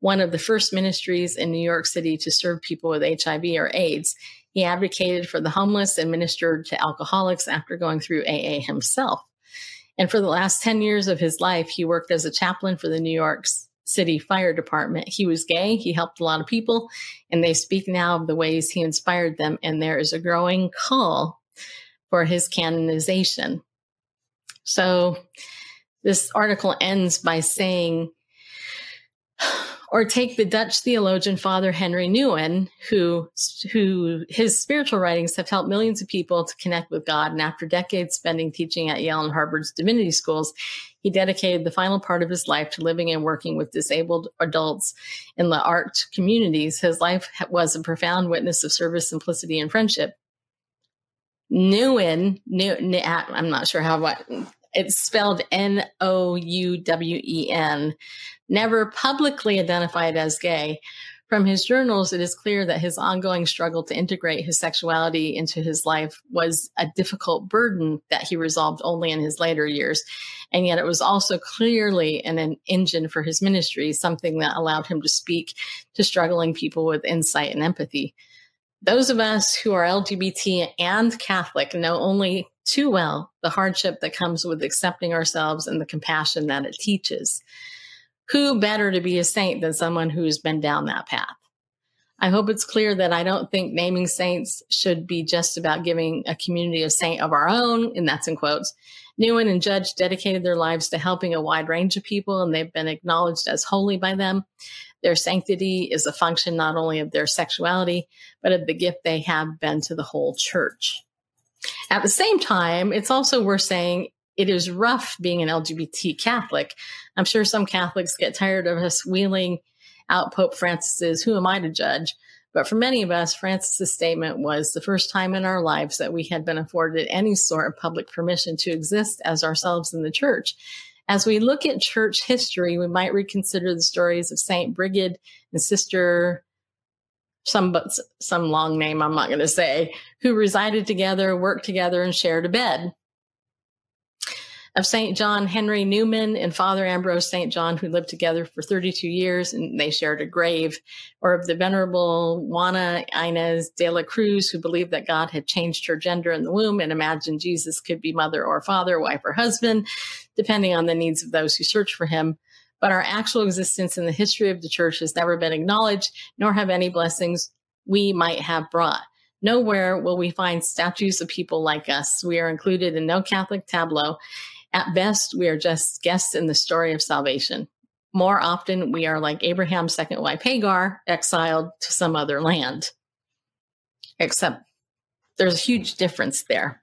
one of the first ministries in New York City to serve people with HIV or AIDS. He advocated for the homeless and ministered to alcoholics after going through AA himself. And for the last 10 years of his life, he worked as a chaplain for the New York City Fire Department. He was gay, he helped a lot of people, and they speak now of the ways he inspired them. And there is a growing call for his canonization. So this article ends by saying, or take the Dutch theologian Father Henry Nouwen, who, who his spiritual writings have helped millions of people to connect with God. And after decades spending teaching at Yale and Harvard's divinity schools, he dedicated the final part of his life to living and working with disabled adults in the art communities. His life was a profound witness of service, simplicity, and friendship. New, I'm not sure how what it's spelled N O U W E N, never publicly identified as gay. From his journals, it is clear that his ongoing struggle to integrate his sexuality into his life was a difficult burden that he resolved only in his later years. And yet it was also clearly an, an engine for his ministry, something that allowed him to speak to struggling people with insight and empathy. Those of us who are LGBT and Catholic know only too well the hardship that comes with accepting ourselves and the compassion that it teaches. Who better to be a saint than someone who's been down that path? I hope it's clear that I don't think naming saints should be just about giving a community a saint of our own, and that's in quotes. Newman and Judge dedicated their lives to helping a wide range of people, and they've been acknowledged as holy by them. Their sanctity is a function not only of their sexuality, but of the gift they have been to the whole church. At the same time, it's also worth saying it is rough being an LGBT Catholic. I'm sure some Catholics get tired of us wheeling out Pope Francis's Who Am I to Judge? But for many of us, Francis's statement was the first time in our lives that we had been afforded any sort of public permission to exist as ourselves in the church. As we look at church history, we might reconsider the stories of Saint Brigid and Sister some but some long name I'm not going to say, who resided together, worked together, and shared a bed. Of St. John Henry Newman and Father Ambrose St. John, who lived together for 32 years and they shared a grave, or of the Venerable Juana Inez de la Cruz, who believed that God had changed her gender in the womb and imagined Jesus could be mother or father, wife or husband, depending on the needs of those who search for him but our actual existence in the history of the church has never been acknowledged, nor have any blessings we might have brought. Nowhere will we find statues of people like us. We are included in no Catholic tableau. At best, we are just guests in the story of salvation. More often, we are like Abraham's second wife Hagar, exiled to some other land. Except there's a huge difference there.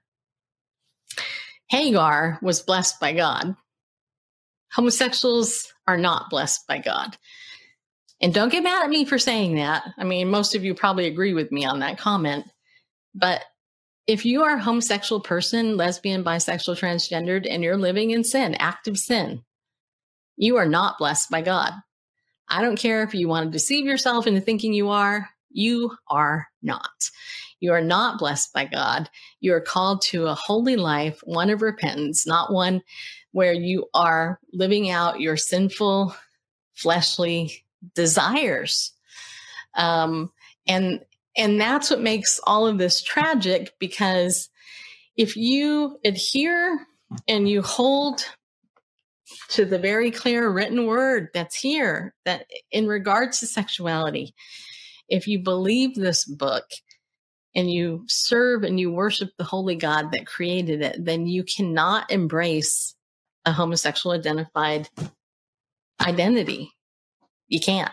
Hagar was blessed by God. Homosexuals are not blessed by God. And don't get mad at me for saying that. I mean, most of you probably agree with me on that comment. But if you are a homosexual person, lesbian, bisexual, transgendered, and you're living in sin, active sin, you are not blessed by God. I don't care if you want to deceive yourself into thinking you are, you are not. You are not blessed by God. You are called to a holy life, one of repentance, not one where you are living out your sinful fleshly desires. Um, and, and that's what makes all of this tragic because if you adhere and you hold to the very clear written word that's here that in regards to sexuality, if you believe this book and you serve and you worship the holy God that created it, then you cannot embrace a homosexual identified identity. You can't.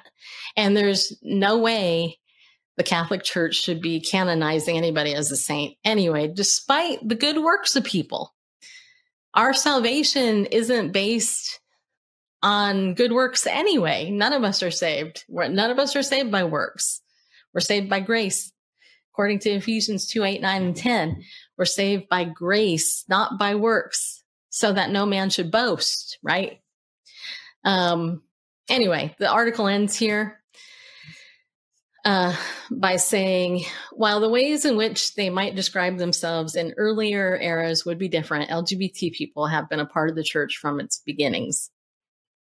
And there's no way the Catholic Church should be canonizing anybody as a saint anyway, despite the good works of people. Our salvation isn't based on good works anyway. None of us are saved. None of us are saved by works. We're saved by grace. According to Ephesians 2 8, 9, and 10, we're saved by grace, not by works so that no man should boast, right? Um, anyway, the article ends here uh, by saying while the ways in which they might describe themselves in earlier eras would be different, LGBT people have been a part of the church from its beginnings.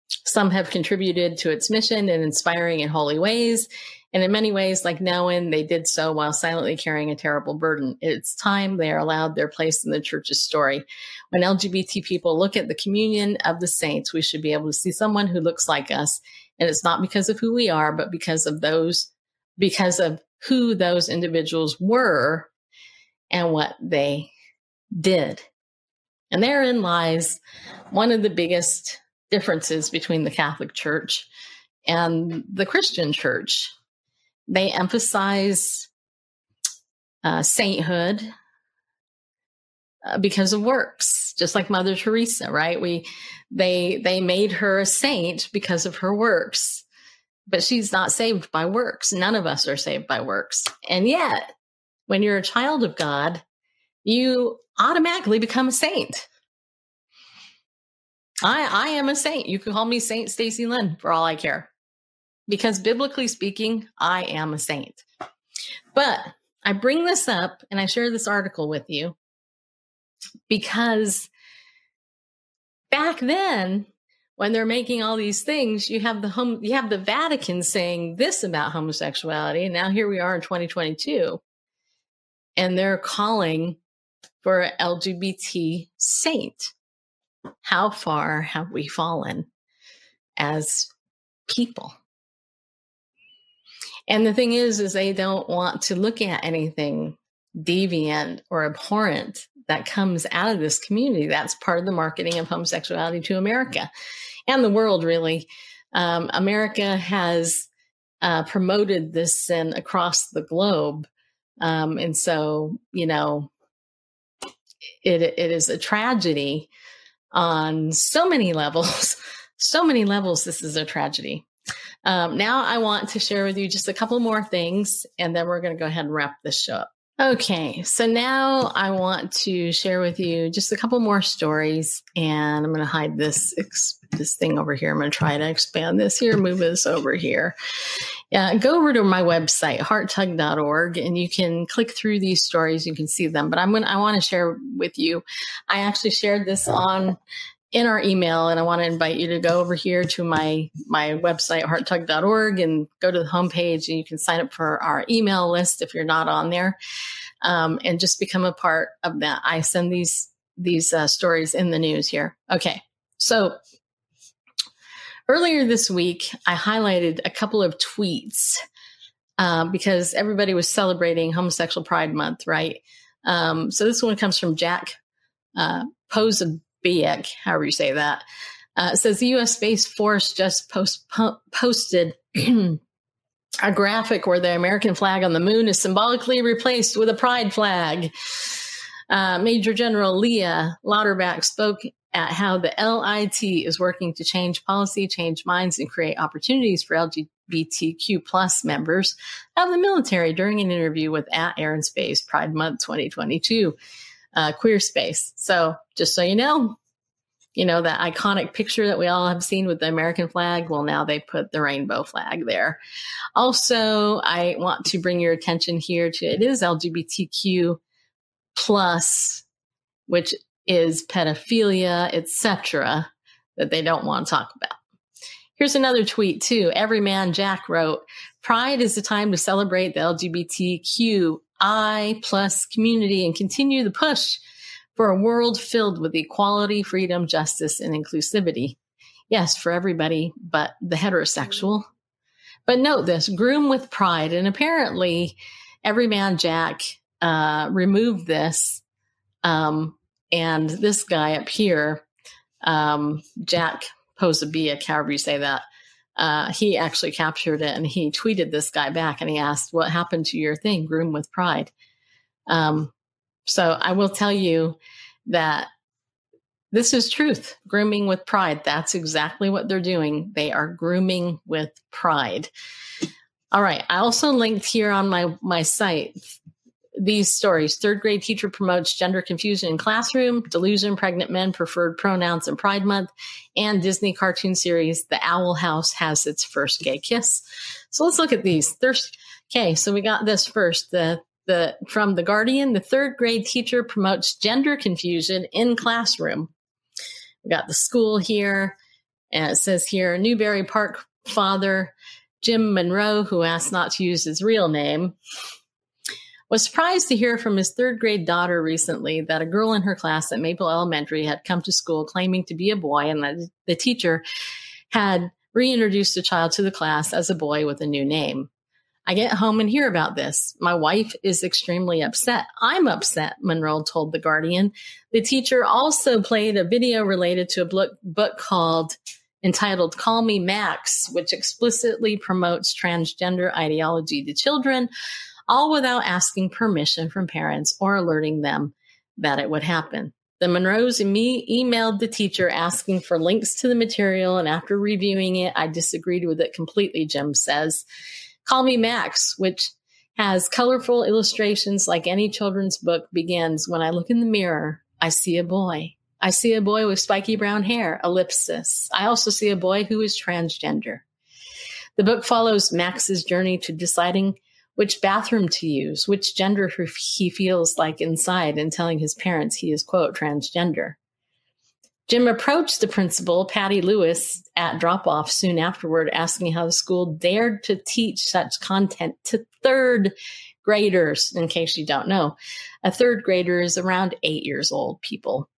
Some have contributed to its mission in inspiring and holy ways, and in many ways, like Nouwen, they did so while silently carrying a terrible burden. It's time they are allowed their place in the church's story. When LGBT people look at the communion of the saints, we should be able to see someone who looks like us. And it's not because of who we are, but because of those, because of who those individuals were and what they did. And therein lies one of the biggest differences between the Catholic Church and the Christian Church they emphasize uh, sainthood uh, because of works, just like Mother Teresa, right? We they they made her a saint because of her works, but she's not saved by works. None of us are saved by works, and yet, when you're a child of God, you automatically become a saint. I I am a saint. You can call me Saint Stacy Lynn for all I care because biblically speaking, I am a saint. But I bring this up and I share this article with you because back then, when they're making all these things, you have the home, you have the Vatican saying this about homosexuality, and now here we are in 2022, and they're calling for an LGBT saint. How far have we fallen as people? And the thing is, is they don't want to look at anything deviant or abhorrent that comes out of this community. That's part of the marketing of homosexuality to America and the world, really. Um, America has uh, promoted this sin across the globe. Um, and so, you know, it, it is a tragedy on so many levels. so many levels, this is a tragedy. Um, now I want to share with you just a couple more things, and then we're going to go ahead and wrap this show up. Okay, so now I want to share with you just a couple more stories, and I'm going to hide this this thing over here. I'm going to try to expand this here, move this over here. Yeah, go over to my website, hearttug.org, and you can click through these stories. You can see them, but I'm going to, I want to share with you. I actually shared this on in our email and i want to invite you to go over here to my my website hearttug.org and go to the homepage and you can sign up for our email list if you're not on there. Um, and just become a part of that. I send these these uh, stories in the news here. Okay so earlier this week i highlighted a couple of tweets uh, because everybody was celebrating homosexual pride month right? Um, so this one comes from jack uh, Biek, however you say that, uh, says the U.S. Space Force just post, po- posted a graphic where the American flag on the moon is symbolically replaced with a pride flag. Uh, Major General Leah Louderback spoke at how the LIT is working to change policy, change minds, and create opportunities for LGBTQ plus members of the military during an interview with at Air and Space Pride Month 2022 uh, queer space. So just so you know, you know, that iconic picture that we all have seen with the American flag. Well, now they put the rainbow flag there. Also, I want to bring your attention here to it is LGBTQ plus, which is pedophilia, etc., that they don't want to talk about. Here's another tweet too. Every man Jack wrote, Pride is the time to celebrate the LGBTQ I plus community and continue the push for a world filled with equality, freedom, justice, and inclusivity. Yes, for everybody, but the heterosexual. But note this groom with pride. And apparently, Everyman Jack uh, removed this. Um, and this guy up here, um, Jack Posobiec, however you say that, uh, he actually captured it and he tweeted this guy back and he asked, What happened to your thing, Groom with Pride? Um, so I will tell you that this is truth. Grooming with pride. That's exactly what they're doing. They are grooming with pride. All right. I also linked here on my, my site these stories. Third grade teacher promotes gender confusion in classroom, delusion, pregnant men, preferred pronouns, and Pride Month, and Disney cartoon series The Owl House has its first gay kiss. So let's look at these. There's okay. So we got this first. The the from the Guardian. The third grade teacher promotes gender confusion in classroom. We got the school here, and it says here Newbury Park father Jim Monroe, who asked not to use his real name, was surprised to hear from his third grade daughter recently that a girl in her class at Maple Elementary had come to school claiming to be a boy and that the teacher had reintroduced the child to the class as a boy with a new name. I get home and hear about this. My wife is extremely upset. I'm upset, Monroe told The Guardian. The teacher also played a video related to a book, book called entitled Call Me Max, which explicitly promotes transgender ideology to children, all without asking permission from parents or alerting them that it would happen. The Monroes and me emailed the teacher asking for links to the material, and after reviewing it, I disagreed with it completely, Jim says. Call Me Max, which has colorful illustrations like any children's book, begins When I look in the mirror, I see a boy. I see a boy with spiky brown hair, ellipsis. I also see a boy who is transgender. The book follows Max's journey to deciding which bathroom to use, which gender he feels like inside, and telling his parents he is, quote, transgender. Jim approached the principal, Patty Lewis, at drop off soon afterward, asking how the school dared to teach such content to third graders. In case you don't know, a third grader is around eight years old, people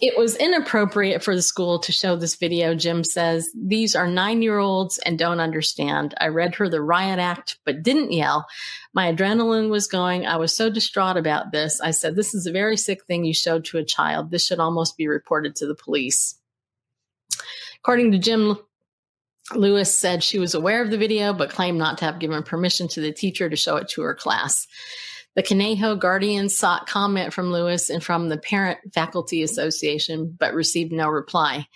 it was inappropriate for the school to show this video, Jim says. These are nine year olds and don't understand. I read her the riot act, but didn't yell. My adrenaline was going. I was so distraught about this. I said, This is a very sick thing you showed to a child. This should almost be reported to the police. According to Jim, Lewis said she was aware of the video, but claimed not to have given permission to the teacher to show it to her class. The Conejo Guardian sought comment from Lewis and from the Parent Faculty Association, but received no reply.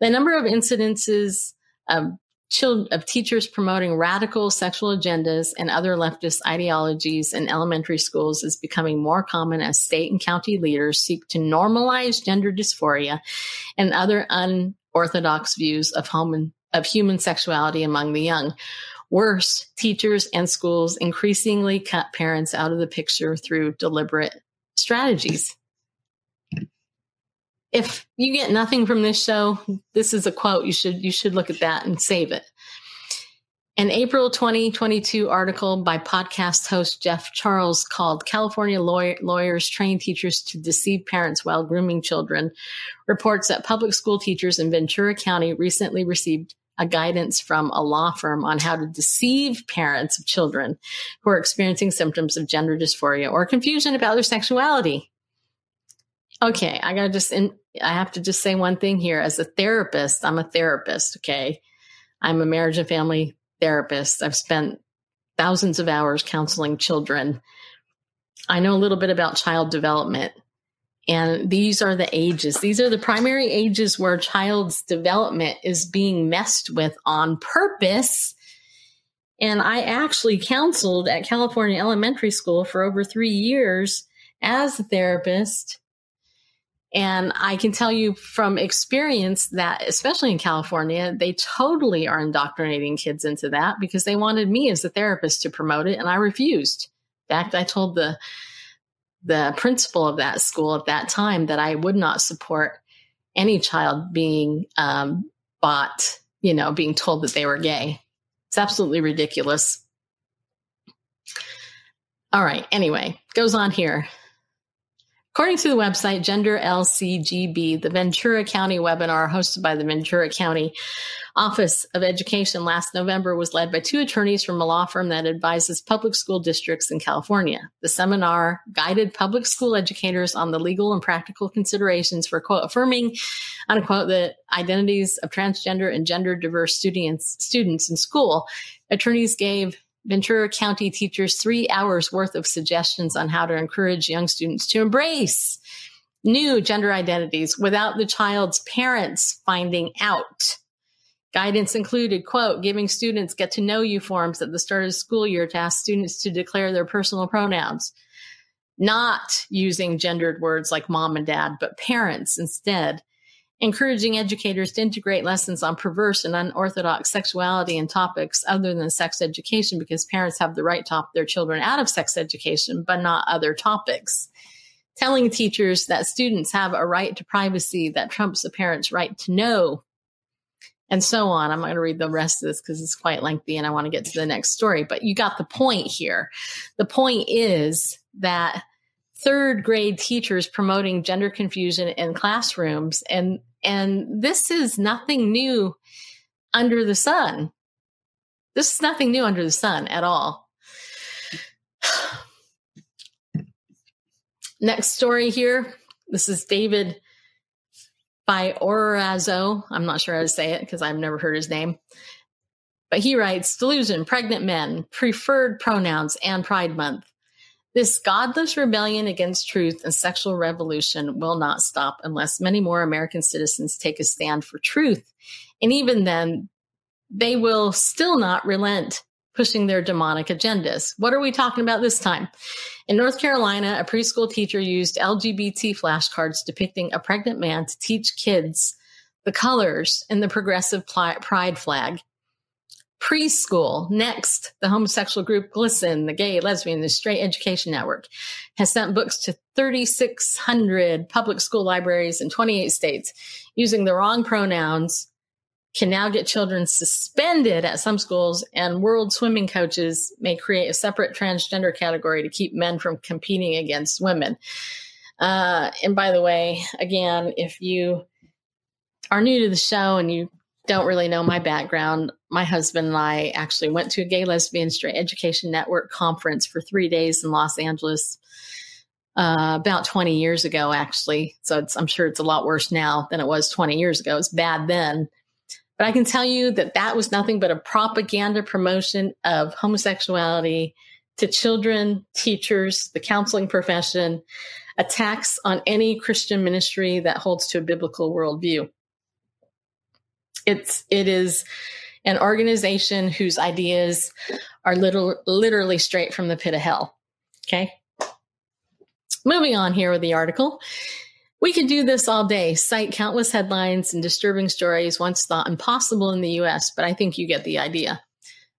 The number of incidences of, children, of teachers promoting radical sexual agendas and other leftist ideologies in elementary schools is becoming more common as state and county leaders seek to normalize gender dysphoria and other unorthodox views of, home, of human sexuality among the young. Worse, teachers and schools increasingly cut parents out of the picture through deliberate strategies. If you get nothing from this show, this is a quote. You should you should look at that and save it. An April 2022 article by podcast host Jeff Charles called California lawyer, Lawyers Train Teachers to Deceive Parents While Grooming Children reports that public school teachers in Ventura County recently received a guidance from a law firm on how to deceive parents of children who are experiencing symptoms of gender dysphoria or confusion about their sexuality. Okay, I gotta just, in, I have to just say one thing here. As a therapist, I'm a therapist, okay? I'm a marriage and family therapist. I've spent thousands of hours counseling children. I know a little bit about child development. And these are the ages. These are the primary ages where a child's development is being messed with on purpose. And I actually counseled at California Elementary School for over three years as a therapist. And I can tell you from experience that, especially in California, they totally are indoctrinating kids into that because they wanted me as a therapist to promote it, and I refused. In fact, I told the the principal of that school at that time that I would not support any child being um, bought, you know, being told that they were gay. It's absolutely ridiculous. All right. Anyway, goes on here. According to the website Gender LCGB, the Ventura County webinar hosted by the Ventura County Office of Education last November was led by two attorneys from a law firm that advises public school districts in California. The seminar guided public school educators on the legal and practical considerations for quote affirming unquote the identities of transgender and gender diverse students students in school. Attorneys gave Ventura County teachers three hours worth of suggestions on how to encourage young students to embrace new gender identities without the child's parents finding out. Guidance included, quote, giving students get to know you forms at the start of the school year to ask students to declare their personal pronouns, not using gendered words like mom and dad, but parents instead. Encouraging educators to integrate lessons on perverse and unorthodox sexuality and topics other than sex education because parents have the right to opt their children out of sex education, but not other topics. Telling teachers that students have a right to privacy that trumps a parent's right to know and so on. I'm going to read the rest of this because it's quite lengthy and I want to get to the next story, but you got the point here. The point is that third grade teachers promoting gender confusion in classrooms and and this is nothing new under the sun. This is nothing new under the sun at all. Next story here. This is David by Orazo. I'm not sure how to say it because I've never heard his name. But he writes Delusion, pregnant men, preferred pronouns, and Pride Month. This godless rebellion against truth and sexual revolution will not stop unless many more American citizens take a stand for truth. And even then, they will still not relent pushing their demonic agendas. What are we talking about this time? In North Carolina, a preschool teacher used LGBT flashcards depicting a pregnant man to teach kids the colors in the progressive pride flag. Preschool, next, the homosexual group GLSEN, the Gay, Lesbian, the Straight Education Network, has sent books to 3,600 public school libraries in 28 states using the wrong pronouns can now get children suspended at some schools, and world swimming coaches may create a separate transgender category to keep men from competing against women. Uh, and by the way, again, if you are new to the show and you don't really know my background, my husband and I actually went to a gay, lesbian, straight education network conference for three days in Los Angeles. Uh, about 20 years ago, actually. So I'm sure it's a lot worse now than it was 20 years ago. It's bad then. But I can tell you that that was nothing but a propaganda promotion of homosexuality to children, teachers, the counseling profession, attacks on any Christian ministry that holds to a biblical worldview. It's it is an organization whose ideas are little, literally straight from the pit of hell. Okay. Moving on here with the article. We could do this all day, cite countless headlines and disturbing stories once thought impossible in the US, but I think you get the idea.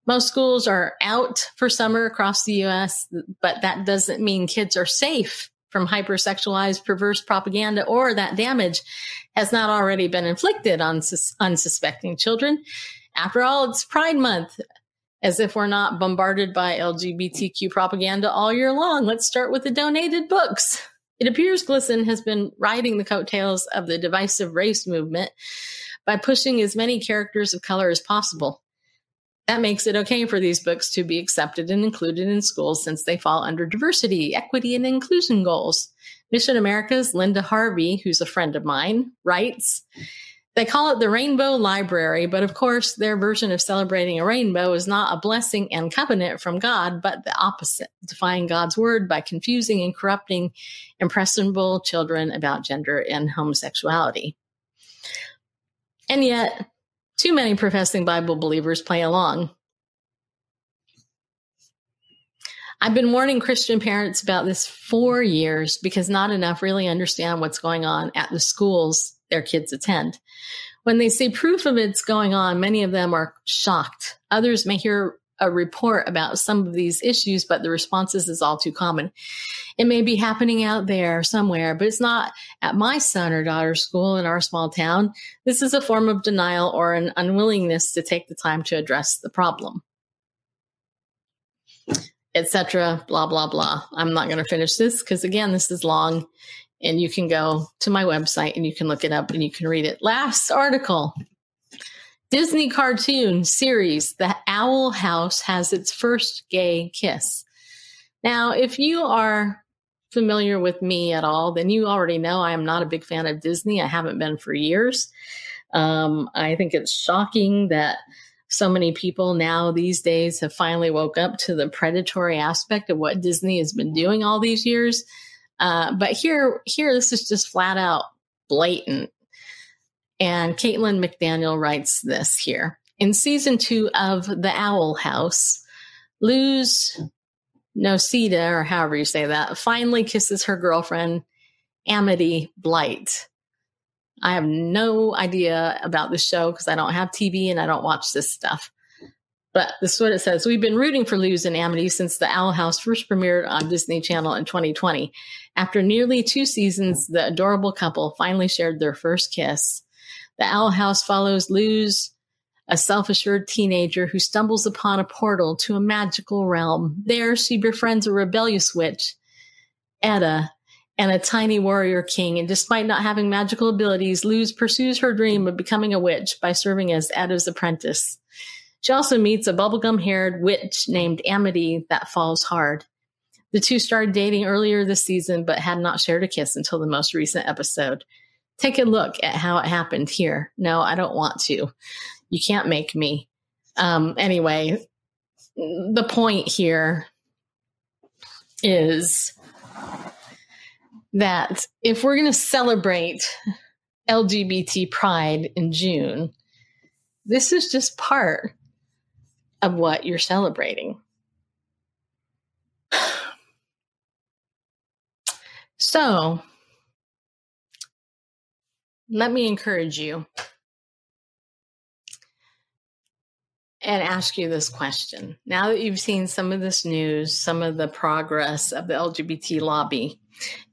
Most schools are out for summer across the US, but that doesn't mean kids are safe from hypersexualized perverse propaganda or that damage has not already been inflicted on sus- unsuspecting children. After all, it's Pride Month, as if we're not bombarded by LGBTQ propaganda all year long. Let's start with the donated books. It appears GLSEN has been riding the coattails of the divisive race movement by pushing as many characters of color as possible. That makes it okay for these books to be accepted and included in schools since they fall under diversity, equity, and inclusion goals. Mission America's Linda Harvey, who's a friend of mine, writes they call it the Rainbow Library, but of course, their version of celebrating a rainbow is not a blessing and covenant from God, but the opposite, defying God's word by confusing and corrupting impressionable children about gender and homosexuality. And yet, too many professing Bible believers play along. I've been warning Christian parents about this for years because not enough really understand what's going on at the schools their kids attend. When they see proof of it's going on, many of them are shocked. Others may hear a report about some of these issues, but the responses is all too common. It may be happening out there somewhere, but it's not at my son or daughter's school in our small town. This is a form of denial or an unwillingness to take the time to address the problem. Etc. Blah blah blah. I'm not going to finish this because again, this is long and you can go to my website and you can look it up and you can read it. Last article Disney cartoon series The Owl House has its first gay kiss. Now, if you are familiar with me at all, then you already know I am not a big fan of Disney. I haven't been for years. Um, I think it's shocking that so many people now these days have finally woke up to the predatory aspect of what Disney has been doing all these years. Uh, but here, here, this is just flat out blatant. And Caitlin McDaniel writes this here. In season two of The Owl House, Luz Noceda, or however you say that, finally kisses her girlfriend, Amity Blight. I have no idea about this show because I don't have TV and I don't watch this stuff. But this is what it says. We've been rooting for Luz and Amity since The Owl House first premiered on Disney Channel in 2020. After nearly two seasons, the adorable couple finally shared their first kiss. The Owl House follows Luz, a self assured teenager who stumbles upon a portal to a magical realm. There, she befriends a rebellious witch, Eda, and a tiny warrior king. And despite not having magical abilities, Luz pursues her dream of becoming a witch by serving as Eda's apprentice. She also meets a bubblegum haired witch named Amity that falls hard. The two started dating earlier this season, but had not shared a kiss until the most recent episode. Take a look at how it happened here. No, I don't want to. You can't make me. Um, anyway, the point here is that if we're going to celebrate LGBT pride in June, this is just part of what you're celebrating. So, let me encourage you and ask you this question. Now that you've seen some of this news, some of the progress of the LGBT lobby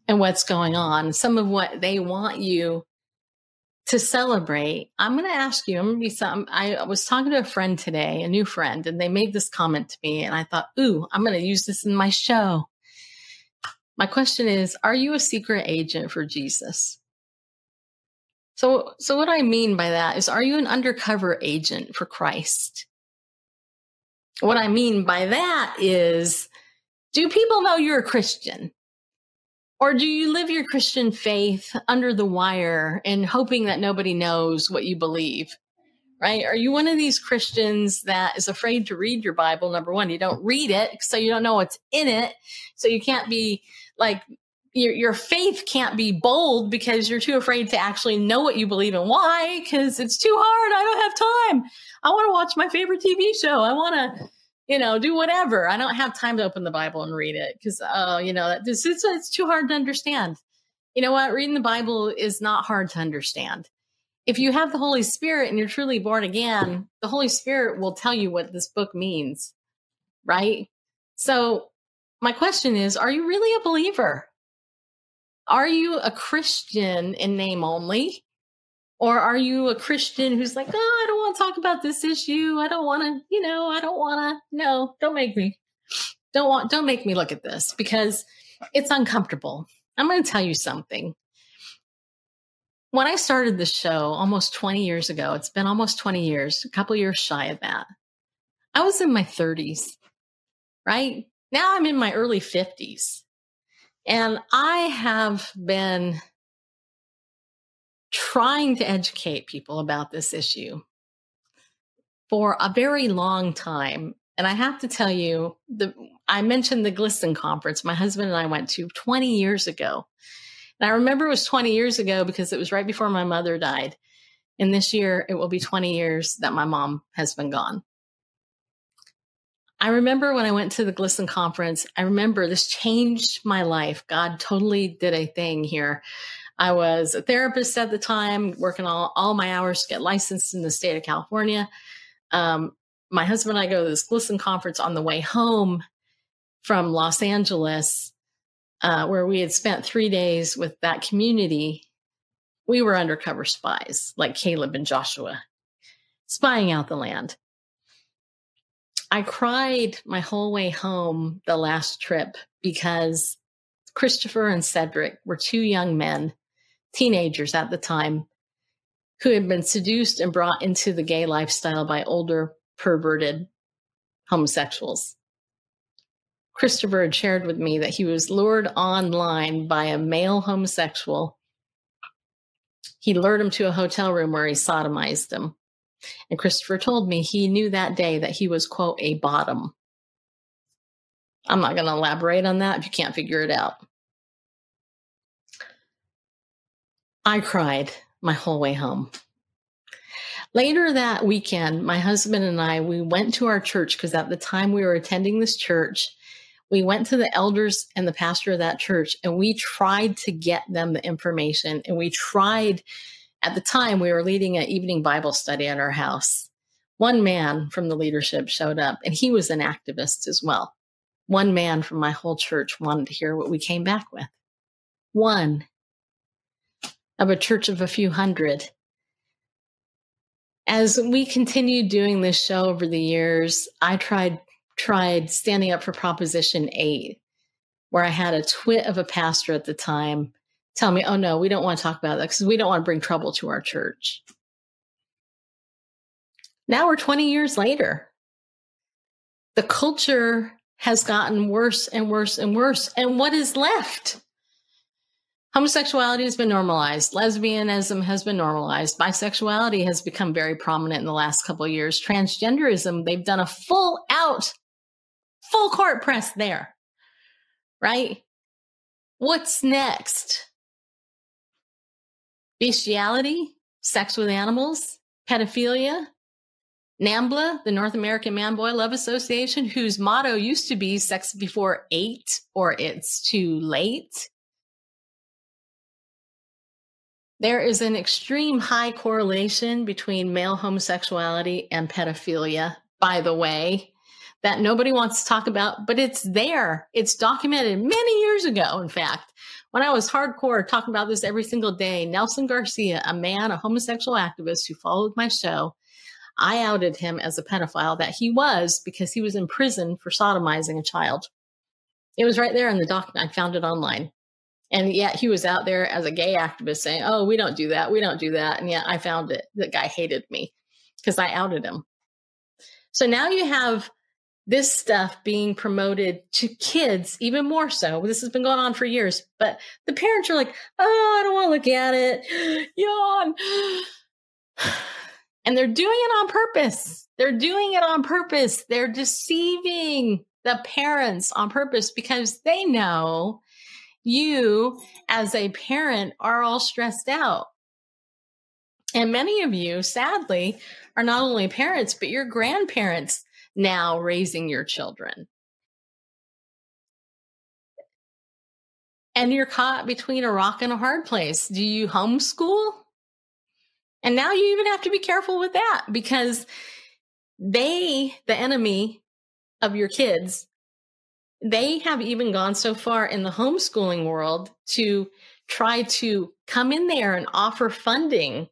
and what's going on, some of what they want you to celebrate, I'm going to ask you, I'm going to be some, I was talking to a friend today, a new friend, and they made this comment to me and I thought, ooh, I'm going to use this in my show. My question is, are you a secret agent for Jesus? So, so what I mean by that is, are you an undercover agent for Christ? What I mean by that is, do people know you're a Christian? Or do you live your Christian faith under the wire and hoping that nobody knows what you believe? Right? Are you one of these Christians that is afraid to read your Bible? Number one, you don't read it, so you don't know what's in it. So you can't be like, your, your faith can't be bold because you're too afraid to actually know what you believe and why, because it's too hard. I don't have time. I want to watch my favorite TV show. I want to, you know, do whatever. I don't have time to open the Bible and read it because, uh, you know, this it's, it's too hard to understand. You know what? Reading the Bible is not hard to understand. If you have the Holy Spirit and you're truly born again, the Holy Spirit will tell you what this book means, right? So, my question is Are you really a believer? Are you a Christian in name only? Or are you a Christian who's like, oh, I don't want to talk about this issue. I don't want to, you know, I don't want to. No, don't make me. Don't want, don't make me look at this because it's uncomfortable. I'm going to tell you something. When I started the show almost 20 years ago, it's been almost 20 years, a couple years shy of that. I was in my 30s, right? Now I'm in my early 50s. And I have been trying to educate people about this issue for a very long time. And I have to tell you, the I mentioned the GLSEN conference my husband and I went to 20 years ago. And I remember it was 20 years ago because it was right before my mother died. And this year it will be 20 years that my mom has been gone. I remember when I went to the GLSEN conference, I remember this changed my life. God totally did a thing here. I was a therapist at the time, working all, all my hours to get licensed in the state of California. Um, my husband and I go to this GLSEN conference on the way home from Los Angeles, uh, where we had spent three days with that community. We were undercover spies, like Caleb and Joshua, spying out the land. I cried my whole way home the last trip because Christopher and Cedric were two young men teenagers at the time who had been seduced and brought into the gay lifestyle by older, perverted homosexuals. Christopher had shared with me that he was lured online by a male homosexual. He lured him to a hotel room where he sodomized him. And Christopher told me he knew that day that he was, quote, a bottom. I'm not going to elaborate on that if you can't figure it out. I cried my whole way home. Later that weekend, my husband and I, we went to our church because at the time we were attending this church, we went to the elders and the pastor of that church and we tried to get them the information. And we tried, at the time, we were leading an evening Bible study at our house. One man from the leadership showed up and he was an activist as well. One man from my whole church wanted to hear what we came back with. One of a church of a few hundred. As we continued doing this show over the years, I tried tried standing up for Proposition 8, where I had a twit of a pastor at the time tell me, oh no, we don't want to talk about that because we don't want to bring trouble to our church. Now we're 20 years later. The culture has gotten worse and worse and worse. And what is left? Homosexuality has been normalized. Lesbianism has been normalized. Bisexuality has become very prominent in the last couple of years. Transgenderism, they've done a full out, full court press there. Right? What's next? Bestiality, sex with animals, pedophilia, NAMBLA, the North American Man Boy Love Association, whose motto used to be sex before eight or it's too late. There is an extreme high correlation between male homosexuality and pedophilia, by the way, that nobody wants to talk about, but it's there. It's documented many years ago, in fact. When I was hardcore talking about this every single day, Nelson Garcia, a man, a homosexual activist who followed my show, I outed him as a pedophile that he was because he was in prison for sodomizing a child. It was right there in the document. I found it online. And yet he was out there as a gay activist saying, Oh, we don't do that. We don't do that. And yet I found it. The guy hated me because I outed him. So now you have this stuff being promoted to kids even more so. This has been going on for years, but the parents are like, Oh, I don't want to look at it. Yawn. And they're doing it on purpose. They're doing it on purpose. They're deceiving the parents on purpose because they know you, as a parent, are all stressed out. And many of you, sadly, are not only parents, but you're grandparents now raising your children. And you're caught between a rock and a hard place. Do you homeschool? And now you even have to be careful with that because they, the enemy of your kids, they have even gone so far in the homeschooling world to try to come in there and offer funding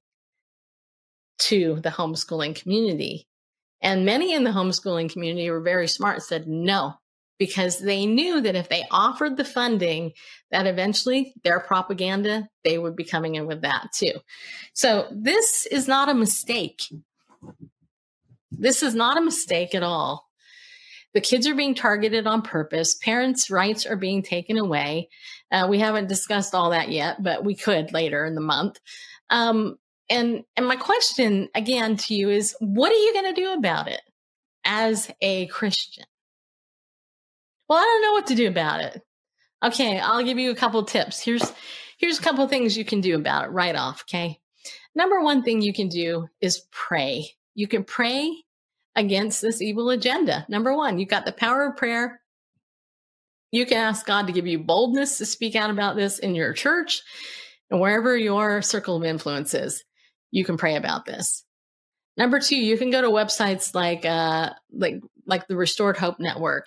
to the homeschooling community. And many in the homeschooling community were very smart, said no, because they knew that if they offered the funding, that eventually their propaganda, they would be coming in with that too. So this is not a mistake. This is not a mistake at all. The kids are being targeted on purpose. Parents' rights are being taken away. Uh, we haven't discussed all that yet, but we could later in the month. Um, and and my question again to you is, what are you going to do about it as a Christian? Well, I don't know what to do about it. Okay, I'll give you a couple tips. Here's here's a couple things you can do about it right off, okay? Number one thing you can do is pray. You can pray against this evil agenda. Number 1, you've got the power of prayer. You can ask God to give you boldness to speak out about this in your church and wherever your circle of influence is. You can pray about this. Number 2, you can go to websites like uh like like the Restored Hope Network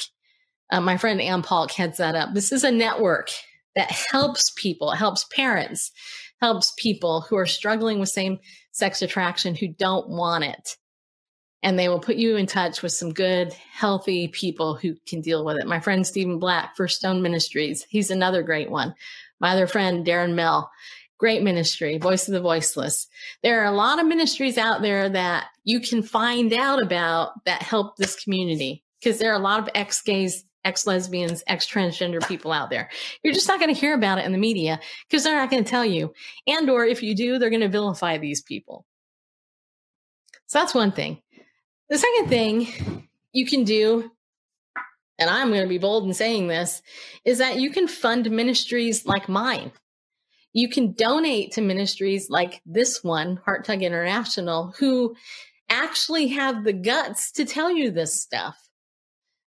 uh, my friend Anne Paulk heads that up. This is a network that helps people, helps parents, helps people who are struggling with same sex attraction who don't want it. And they will put you in touch with some good, healthy people who can deal with it. My friend Stephen Black, First Stone Ministries, he's another great one. My other friend, Darren Mell, great ministry, Voice of the Voiceless. There are a lot of ministries out there that you can find out about that help this community because there are a lot of ex gays ex lesbians, ex transgender people out there. You're just not going to hear about it in the media because they're not going to tell you. And or if you do, they're going to vilify these people. So that's one thing. The second thing you can do, and I'm going to be bold in saying this, is that you can fund ministries like mine. You can donate to ministries like this one, Heart Tug International, who actually have the guts to tell you this stuff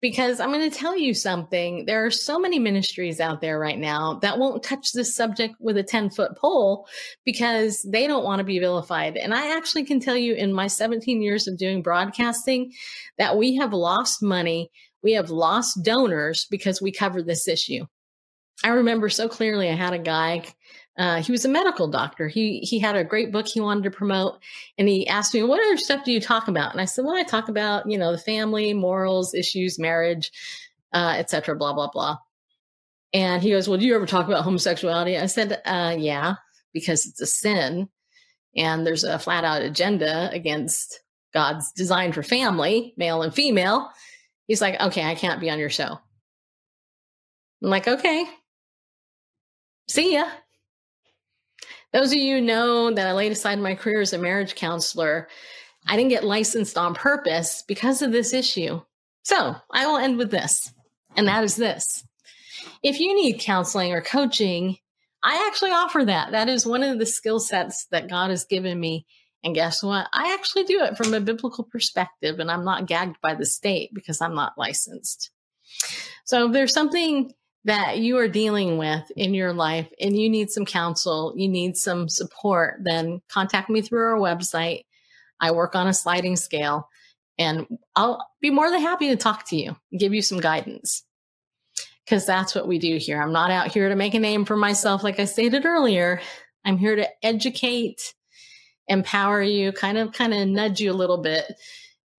because I'm going to tell you something. There are so many ministries out there right now that won't touch this subject with a 10 foot pole because they don't want to be vilified. And I actually can tell you in my 17 years of doing broadcasting that we have lost money. We have lost donors because we covered this issue. I remember so clearly I had a guy uh, he was a medical doctor. He he had a great book he wanted to promote, and he asked me, "What other stuff do you talk about?" And I said, "Well, I talk about you know the family, morals, issues, marriage, uh, etc. Blah blah blah." And he goes, "Well, do you ever talk about homosexuality?" I said, uh, "Yeah, because it's a sin, and there's a flat out agenda against God's design for family, male and female." He's like, "Okay, I can't be on your show." I'm like, "Okay, see ya." Those of you know that I laid aside my career as a marriage counselor. I didn't get licensed on purpose because of this issue. So I will end with this, and that is this. If you need counseling or coaching, I actually offer that. That is one of the skill sets that God has given me. And guess what? I actually do it from a biblical perspective, and I'm not gagged by the state because I'm not licensed. So if there's something that you are dealing with in your life and you need some counsel, you need some support, then contact me through our website. I work on a sliding scale and I'll be more than happy to talk to you give you some guidance. Because that's what we do here. I'm not out here to make a name for myself, like I stated earlier. I'm here to educate, empower you, kind of kind of nudge you a little bit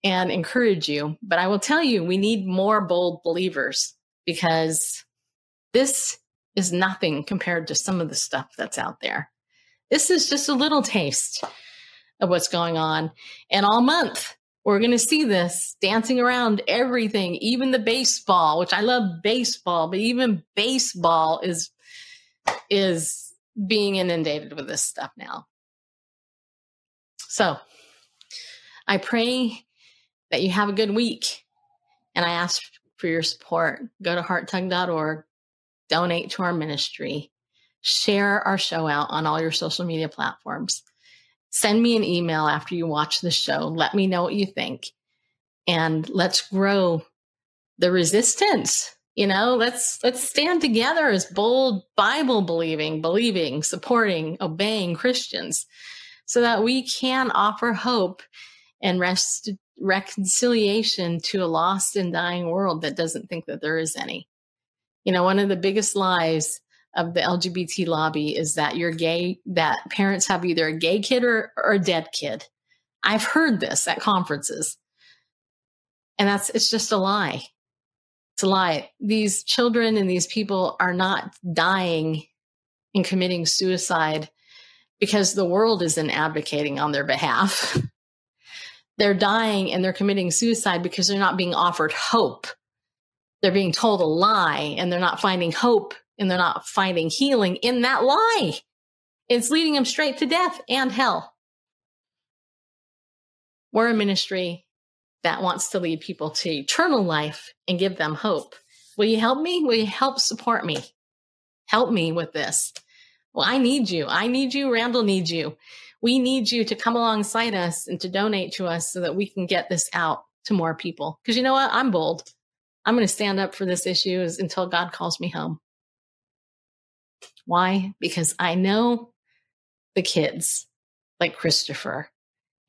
and encourage you. But I will tell you, we need more bold believers because this is nothing compared to some of the stuff that's out there. This is just a little taste of what's going on. And all month, we're going to see this dancing around everything, even the baseball, which I love baseball, but even baseball is is being inundated with this stuff now. So, I pray that you have a good week and I ask for your support. Go to hearttug.org donate to our ministry, share our show out on all your social media platforms. Send me an email after you watch the show. Let me know what you think. And let's grow the resistance. You know, let's let's stand together as bold Bible believing, believing, supporting, obeying Christians so that we can offer hope and rest reconciliation to a lost and dying world that doesn't think that there is any. You know, one of the biggest lies of the LGBT lobby is that you're gay, that parents have either a gay kid or, or a dead kid. I've heard this at conferences. And that's, it's just a lie. It's a lie. These children and these people are not dying and committing suicide because the world isn't advocating on their behalf. they're dying and they're committing suicide because they're not being offered hope they're being told a lie and they're not finding hope and they're not finding healing in that lie. It's leading them straight to death and hell. We're a ministry that wants to lead people to eternal life and give them hope. Will you help me? Will you help support me? Help me with this. Well, I need you. I need you. Randall needs you. We need you to come alongside us and to donate to us so that we can get this out to more people. Because you know what? I'm bold. I'm going to stand up for this issue until God calls me home. Why? Because I know the kids like Christopher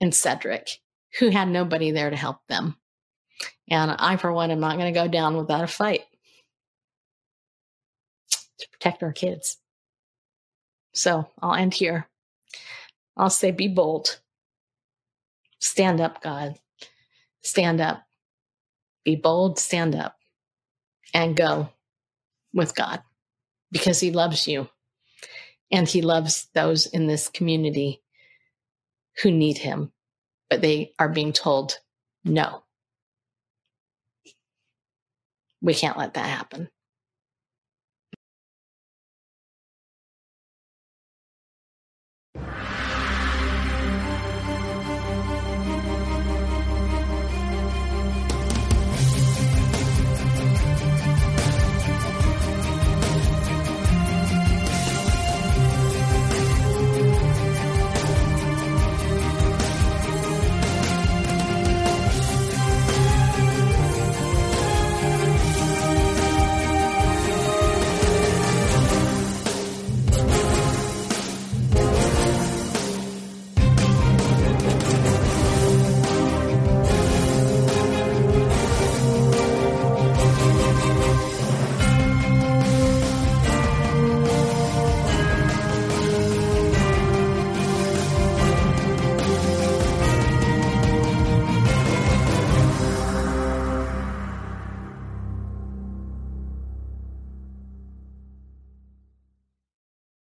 and Cedric who had nobody there to help them. And I, for one, am not going to go down without a fight to protect our kids. So I'll end here. I'll say, be bold. Stand up, God. Stand up. Be bold, stand up, and go with God because He loves you and He loves those in this community who need Him, but they are being told no. We can't let that happen.